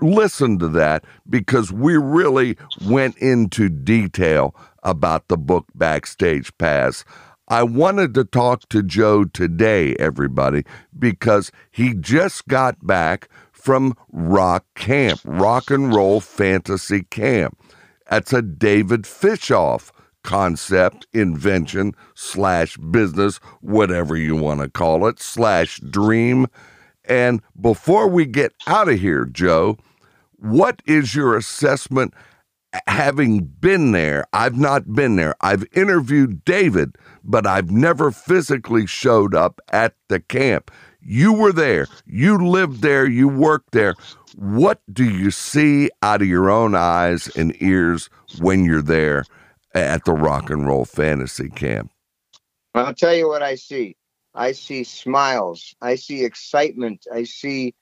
Listen to that because we really went into detail about the book Backstage Pass. I wanted to talk to Joe today, everybody, because he just got back from Rock Camp, Rock and Roll Fantasy Camp. That's a David Fishof concept, invention, slash business, whatever you want to call it, slash dream. And before we get out of here, Joe, what is your assessment having been there? I've not been there. I've interviewed David, but I've never physically showed up at the camp. You were there, you lived there, you worked there. What do you see out of your own eyes and ears when you're there at the rock and roll fantasy camp? I'll tell you what I see. I see smiles. I see excitement. I see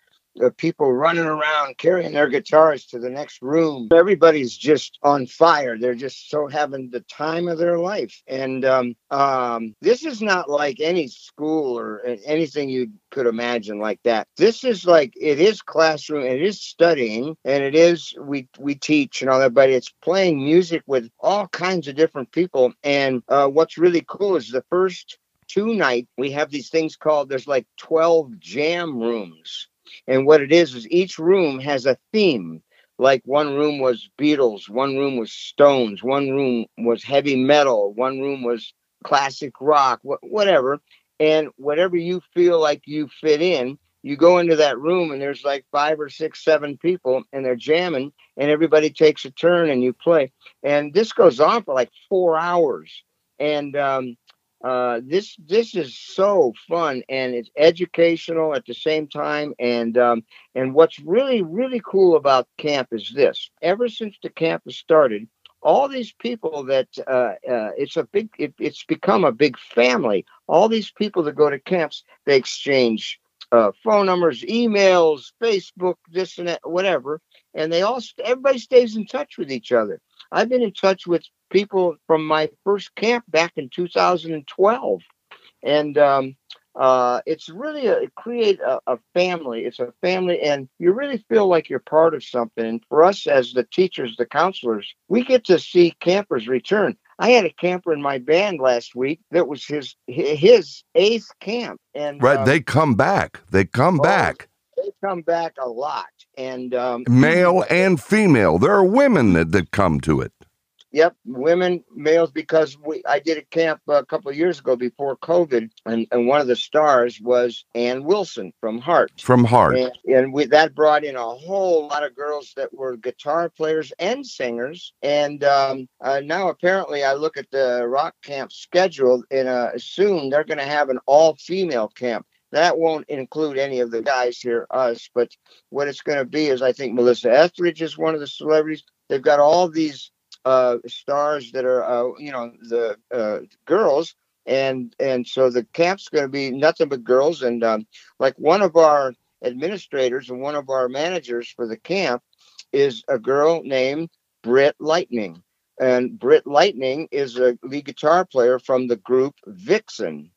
uh, people running around carrying their guitars to the next room. Everybody's just on fire. They're just so having the time of their life. And um, um, this is not like any school or anything you could imagine like that. This is like it is classroom. It is studying, and it is we we teach and all that. But it's playing music with all kinds of different people. And uh, what's really cool is the first two night we have these things called there's like 12 jam rooms and what it is is each room has a theme like one room was beatles one room was stones one room was heavy metal one room was classic rock, wh- whatever. And whatever you feel like you fit in, you go into that room and there's like five or six, seven people and they're jamming and everybody takes a turn and you play. And this goes on for like four hours. And um, uh, this this is so fun and it's educational at the same time. And um, and what's really really cool about camp is this: ever since the camp has started, all these people that uh, uh, it's a big it, it's become a big family. All these people that go to camps, they exchange uh, phone numbers, emails, Facebook, this and that, whatever, and they all everybody stays in touch with each other. I've been in touch with people from my first camp back in 2012, and um, uh, it's really a create a, a, family. It's a family, and you really feel like you're part of something. And for us as the teachers, the counselors, we get to see campers return. I had a camper in my band last week that was his his eighth camp, and right, um, they come back. They come oh, back. They come back a lot, and um, male and female. There are women that, that come to it. Yep, women, males, because we I did a camp a couple of years ago before COVID, and, and one of the stars was Ann Wilson from Heart. From Heart, and, and we, that brought in a whole lot of girls that were guitar players and singers. And um, uh, now apparently, I look at the rock camp schedule, and uh, soon they're going to have an all-female camp. That won't include any of the guys here, us, but what it's going to be is I think Melissa Etheridge is one of the celebrities. They've got all these uh, stars that are uh, you know the uh, girls. And and so the camp's going to be nothing but girls. And um, like one of our administrators and one of our managers for the camp is a girl named Britt Lightning. And Britt Lightning is a lead guitar player from the group Vixen.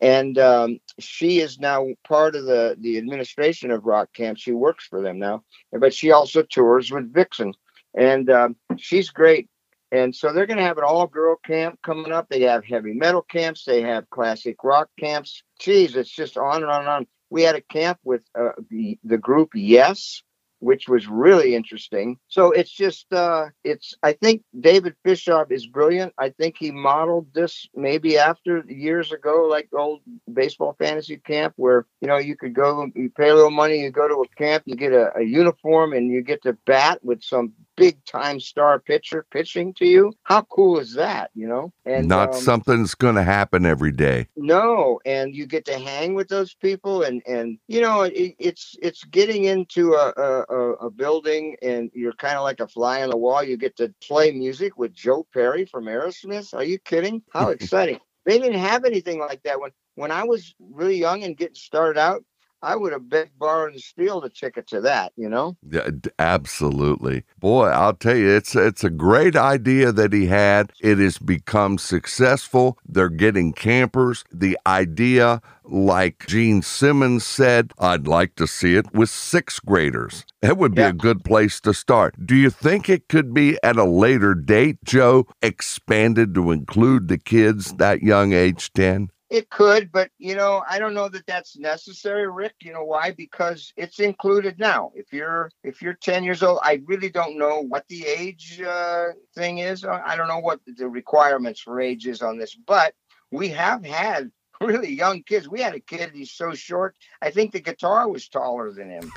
And um, she is now part of the the administration of Rock Camp. She works for them now, but she also tours with Vixen, and um, she's great. And so they're going to have an all girl camp coming up. They have heavy metal camps. They have classic rock camps. Geez, it's just on and on and on. We had a camp with uh, the, the group Yes, which was really interesting. So it's just, uh, it's, I think David Fishof is brilliant. I think he modeled this maybe after years ago, like old baseball fantasy camp, where, you know, you could go, you pay a little money, you go to a camp, you get a, a uniform, and you get to bat with some big time star pitcher pitching to you. How cool is that, you know? And not um, something that's going to happen every day. No, and you get to hang with those people and and you know, it, it's it's getting into a, a a building and you're kind of like a fly on the wall. You get to play music with Joe Perry from Aerosmith. Are you kidding? How exciting. they didn't have anything like that when when I was really young and getting started out. I would have begged, borrowed, and steal the ticket to that. You know? Yeah, absolutely. Boy, I'll tell you, it's it's a great idea that he had. It has become successful. They're getting campers. The idea, like Gene Simmons said, I'd like to see it with sixth graders. That would be yeah. a good place to start. Do you think it could be at a later date, Joe, expanded to include the kids that young age 10? It could, but you know, I don't know that that's necessary, Rick. You know why? Because it's included now. If you're if you're 10 years old, I really don't know what the age uh, thing is. I don't know what the requirements for age is on this, but we have had really young kids. We had a kid, he's so short. I think the guitar was taller than him.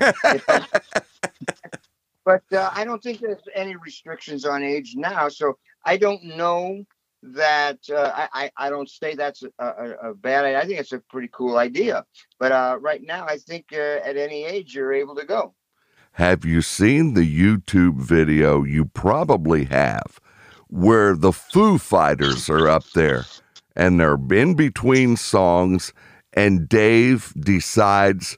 but uh, I don't think there's any restrictions on age now. So I don't know that uh, I, I don't say that's a, a, a, bad idea. I think it's a pretty cool idea. But uh, right now, I think uh, at any age you're able to go. Have you seen the YouTube video? You probably have, where the Foo Fighters are up there and they're in between songs, and Dave decides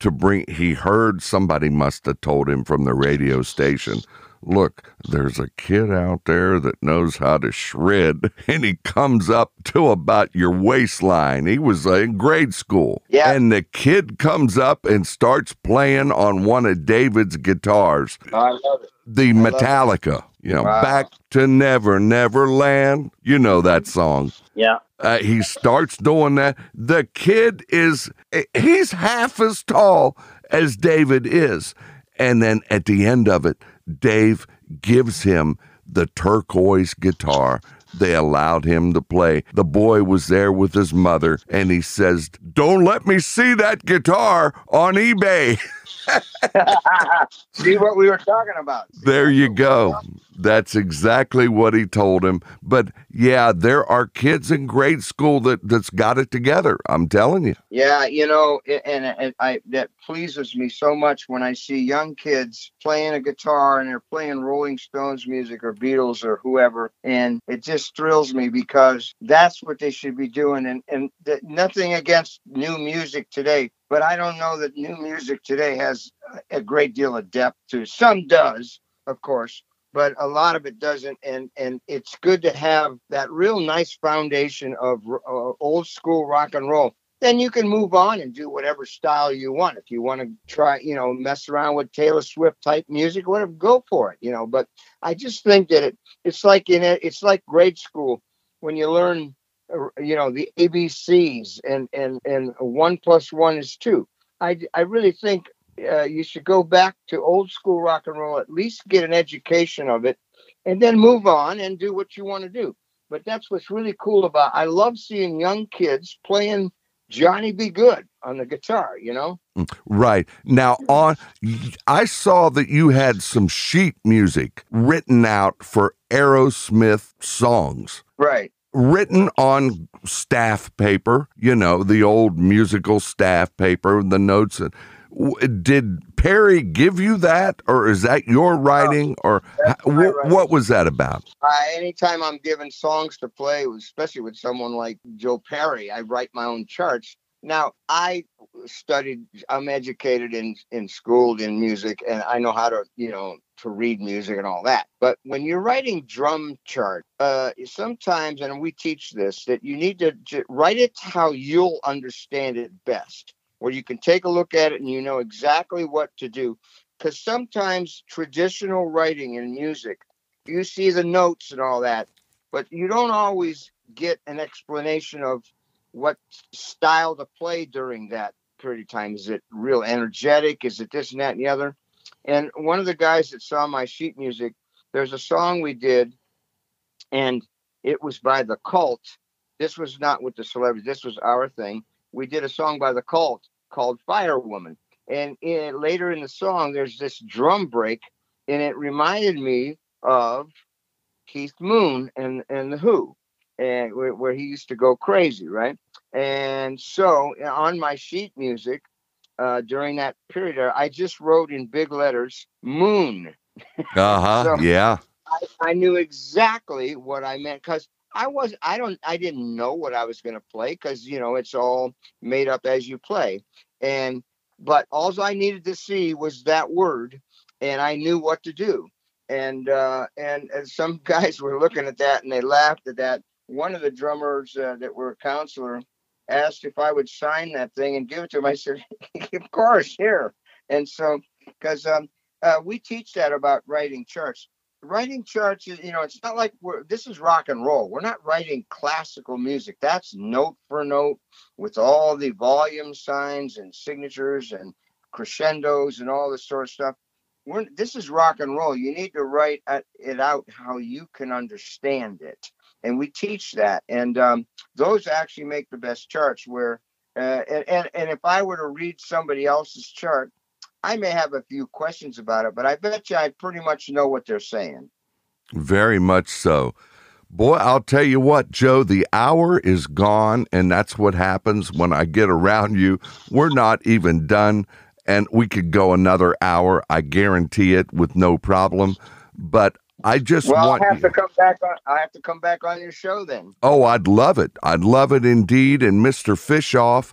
to bring. He heard somebody must have told him from the radio station look, there's a kid out there that knows how to shred, and he comes up to about your waistline. He was in grade school. Yeah. And the kid comes up and starts playing on one of David's guitars. I love it. The I Metallica, you know, wow. Back to Never Never Land. You know that song. Yeah. Uh, he starts doing that. The kid is, he's half as tall as David is. And then at the end of it, Dave gives him the turquoise guitar They allowed him to play. The boy was there with his mother, and he says, Don't let me see that guitar on eBay. See what we were talking about. There you go. That's exactly what he told him. But yeah, there are kids in grade school that that's got it together. I'm telling you. Yeah, you know, and, and I that pleases me so much when I see young kids playing a guitar and they're playing Rolling Stones music or Beatles or whoever, and it just thrills me because that's what they should be doing. And and nothing against new music today, but I don't know that new music today has a great deal of depth to. Some does, of course, but a lot of it doesn't. And and it's good to have that real nice foundation of uh, old school rock and roll. Then you can move on and do whatever style you want. If you want to try you know mess around with taylor swift type music whatever go for it you know. But i just think that it it's like in it it's like grade school when you learn uh, you know the abcs and and and one plus one is two. I i really think uh, you should go back to old school rock and roll, at least get an education of it, and then move on and do what you want to do. But that's what's really cool about. I love seeing young kids playing Johnny B. Goode on the guitar. You know, Right. Now on I saw that you had some sheet music written out for Aerosmith songs. right? written on staff paper, you know, the old musical staff paper, the notes. Did Perry give you that, or is that your writing, or that's h- my wh- writing. what was that about? Uh, anytime I'm given songs to play, especially with someone like Joe Perry, I write my own charts. Now, I studied, I'm educated in, in school in music, and I know how to, you know, to read music and all that. But when you're writing drum chart, uh, sometimes, and we teach this, that you need to j- write it how you'll understand it best, where you can take a look at it and you know exactly what to do. Because sometimes traditional writing in music, you see the notes and all that, but you don't always get an explanation of what style to play during that period of time. Is it real energetic? Is it this and that and the other? And one of the guys that saw my sheet music, there's a song we did, and it was by the cult. This was not with the celebrities, this was our thing. We did a song by the cult called Fire Woman. And in, later in the song, there's this drum break, and it reminded me of Keith Moon and, and The Who, and where, where he used to go crazy, right? And so on my sheet music, uh, during that period, I just wrote in big letters Moon. Uh huh. So- yeah. I, I knew exactly what I meant because I was I don't I didn't know what I was going to play because you know it's all made up as you play and but all I needed to see was that word and I knew what to do and uh, and some guys were looking at that and they laughed at that. One of the drummers uh, that were a counselor asked if I would sign that thing and give it to him. I said, of course, here. And so because um, uh, we teach that about writing charts writing charts you know it's not like we're this is rock and roll. We're not writing classical music. That's note for note with all the volume signs and signatures and crescendos and all this sort of stuff. We're, this is rock and roll. You need to write it out how you can understand it. And we teach that. And um, those actually make the best charts where uh, and, and and if i were to read somebody else's chart I may have a few questions about it, but I bet you I pretty much know what they're saying. Very much so. Boy, I'll tell you what, Joe, the hour is gone, and that's what happens when I get around you. We're not even done, and we could go another hour. I guarantee it with no problem. But I just Well, want have you- to come back on. I have to come back on your show then. Oh, I'd love it. I'd love it indeed. And Mr. Fishof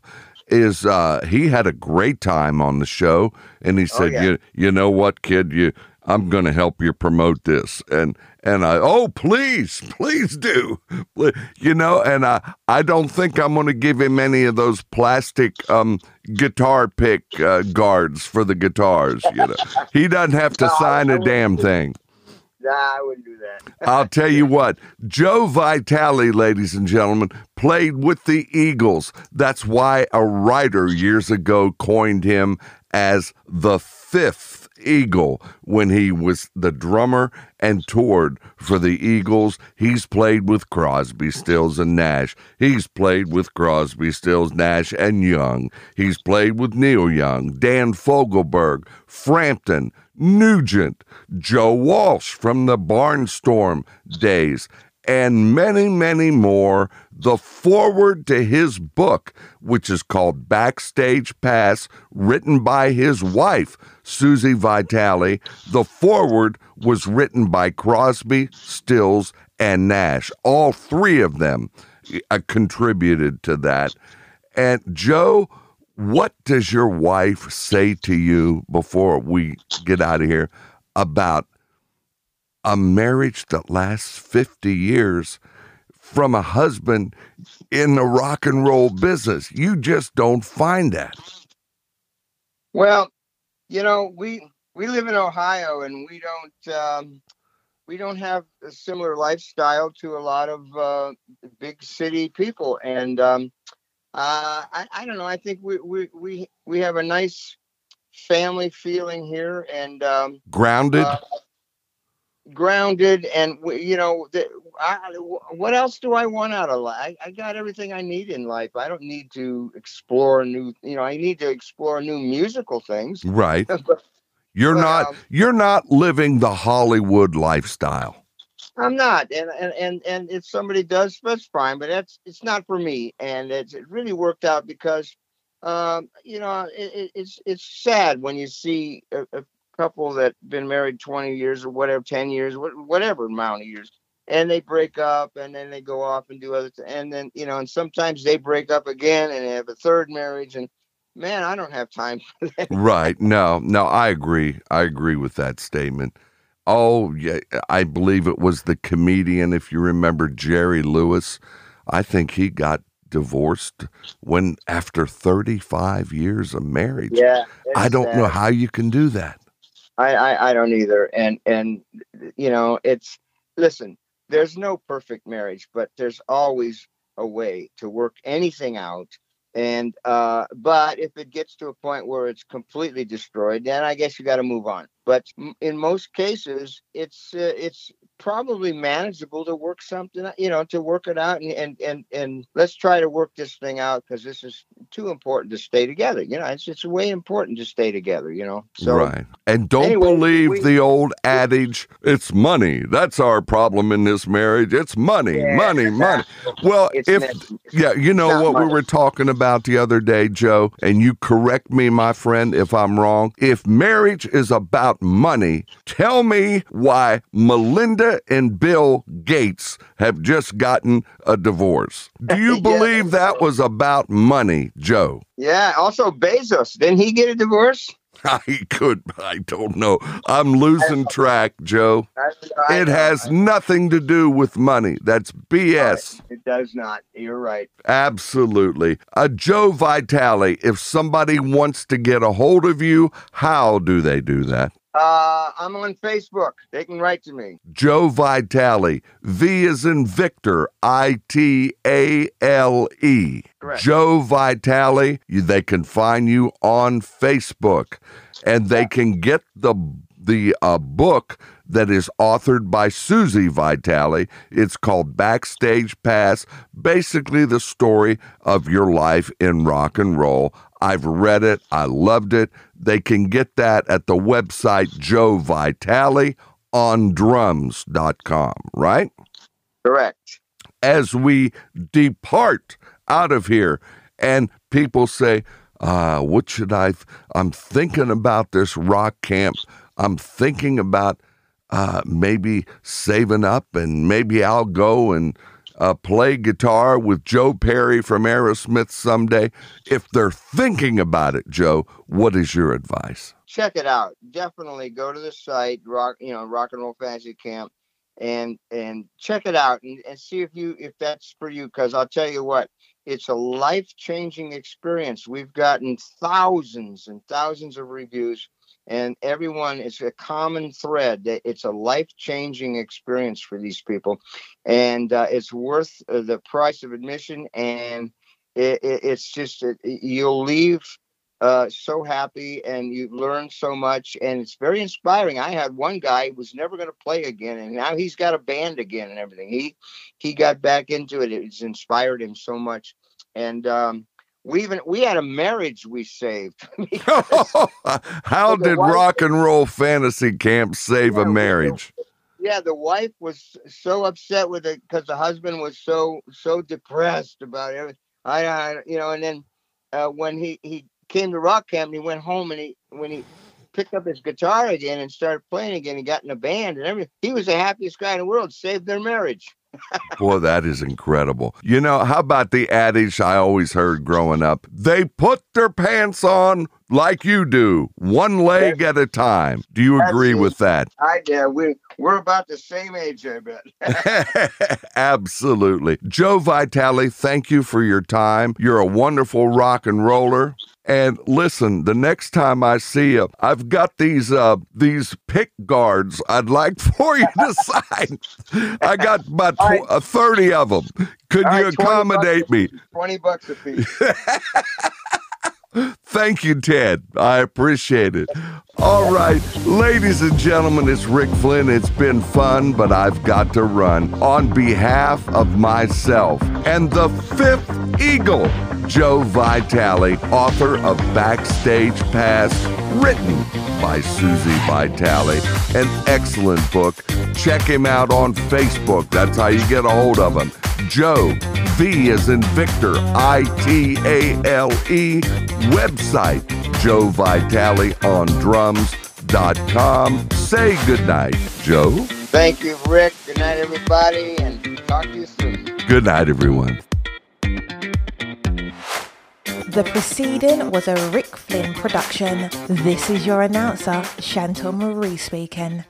is uh he had a great time on the show and he said, yeah. You you know what, kid, you I'm gonna help you promote this. And and I oh please, please do. You know, and I I don't think I'm gonna give him any of those plastic um guitar pick uh, guards for the guitars, you know. He doesn't have to No, sign I a damn thing. Nah, I wouldn't do that. I'll tell you what, Joe Vitale, ladies and gentlemen, played with the Eagles. That's why a writer years ago coined him as the fifth Eagle when he was the drummer and toured for the Eagles. He's played with Crosby, Stills, and Nash. He's played with Crosby, Stills, Nash, and Young. He's played with Neil Young, Dan Fogelberg, Frampton, Nugent, Joe Walsh from the Barnstorm days, and many, many more. The foreword to his book, which is called Backstage Pass, written by his wife, Susie Vitale. The foreword was written by Crosby, Stills, and Nash. All three of them uh, contributed to that. And Joe, what does your wife say to you before we get out of here about a marriage that lasts 50 years from a husband in the rock and roll business? You just don't find that. Well, you know, we we live in Ohio and we don't um, we don't have a similar lifestyle to a lot of uh, big city people, and um, uh, I, I don't know. I think we we we we have a nice family feeling here, and um, Grounded. uh, grounded, and you know, the, I, what else do I want out of life? I, I got everything I need in life. I don't need to explore new. You know, I need to explore new musical things. right. But You're Well, not you're not living the Hollywood lifestyle. I'm not, and and and and if somebody does, that's fine. But that's it's not for me, and it's it really worked out because, um, you know, it, it, it's it's sad when you see a couple that been married 20 years or whatever, 10 years, whatever amount of years, and they break up, and then they go off and do other, th- and then you know, and sometimes they break up again and they have a third marriage, and man, I don't have time for that. Right. No, no, I agree. I agree with that statement. Oh, yeah, I believe it was the comedian, if you remember Jerry Lewis. I think he got divorced when after 35 years of marriage. Yeah, I don't know how you can do that. I, I I don't either. And and you know, it's listen, there's no perfect marriage, but there's always a way to work anything out. And uh but if it gets to a point where it's completely destroyed, then I guess you got to move on. But in most cases, it's uh, it's probably manageable to work something, you know, to work it out and and and, and let's try to work this thing out because this is too important to stay together. You know, it's it's way important to stay together. You know, so right. And don't anyway, believe we- the old adage, it's money. That's our problem in this marriage. It's money, Yeah, money, money. Well, if not- yeah, you know not what we were talking about the other day, Joe, and you correct me, my friend, if I'm wrong. If marriage is about money, tell me why Melinda and Bill Gates have just gotten a divorce. Do you Yeah, believe that was about money, Joe? Yeah. Also, Bezos didn't he get a divorce? I could, I don't know. I'm losing track, Joe. It has nothing to do with money. That's BS. It does not. You're right. Absolutely. Uh, Joe Vitale, if somebody wants to get a hold of you, how do they do that? Uh, I'm on Facebook. They can write to me. Joe Vitale, V is in Victor, I T A L E. Joe Vitale, you, they can find you on Facebook and they can get the the uh, book that is authored by Susie Vitale. It's called Backstage Pass, basically the story of your life in rock and roll. I've read it, I loved it. They can get that at the website Joe Vitale on drums.com, right? Correct. as we depart out of here and people say uh, what should i th- i'm thinking about this rock camp i'm thinking about uh, maybe saving up and maybe i'll go and uh, play guitar with joe perry from aerosmith someday if they're thinking about it joe what is your advice Check it out. Definitely go to the site, rock, you know, Rock and Roll Fantasy Camp, and and check it out and, and see if you if that's for you. Because I'll tell you what, it's a life changing experience. We've gotten thousands and thousands of reviews, and everyone it's a common thread that it's a life changing experience for these people, and uh, it's worth uh, the price of admission. And it, it, it's just that you'll leave uh, so happy and you learn so much and it's very inspiring. I had one guy who was never going to play again and now he's got a band again and everything. He he got back into it. It's inspired him so much. And um, we even we had a marriage we saved. How did wife- rock and roll fantasy camp save Yeah, a marriage? yeah, the wife was so upset with it because the husband was so so depressed about everything. I, I you know, and then uh, when he he came to rock camp, and he went home and he when he picked up his guitar again and started playing again, he got in a band and everything. He was the happiest guy in the world. Saved their marriage. Boy, that is incredible. You know, how about the adage I always heard growing up? They put their pants on like you do, one leg at a time. Do you agree with that? I yeah, we we're about the same age, I bet. Absolutely. Joe Vitale, thank you for your time. You're a wonderful rock and roller. And listen, the next time I see you, I've got these uh these pick guards I'd like for you to sign. I got about tw- right. uh, 30 of them. Could All you right, accommodate me? Twenty bucks a piece. Thank you, Ted. I appreciate it. All right, ladies and gentlemen, it's Rick Flynn. It's been fun, but I've got to run. On behalf of myself and the fifth Eagle, Joe Vitale, author of Backstage Pass, written by Susie Vitale, an excellent book. Check him out on Facebook. That's how you get a hold of him. Joe, V is in Victor, I T A L E, website, Joe Vitale on drums.com. Say goodnight, Joe. Thank you, Rick. Good night, everybody, and talk to you soon. Good night, everyone. The preceding was a Rick Flynn production. This is your announcer, Chantal Marie speaking.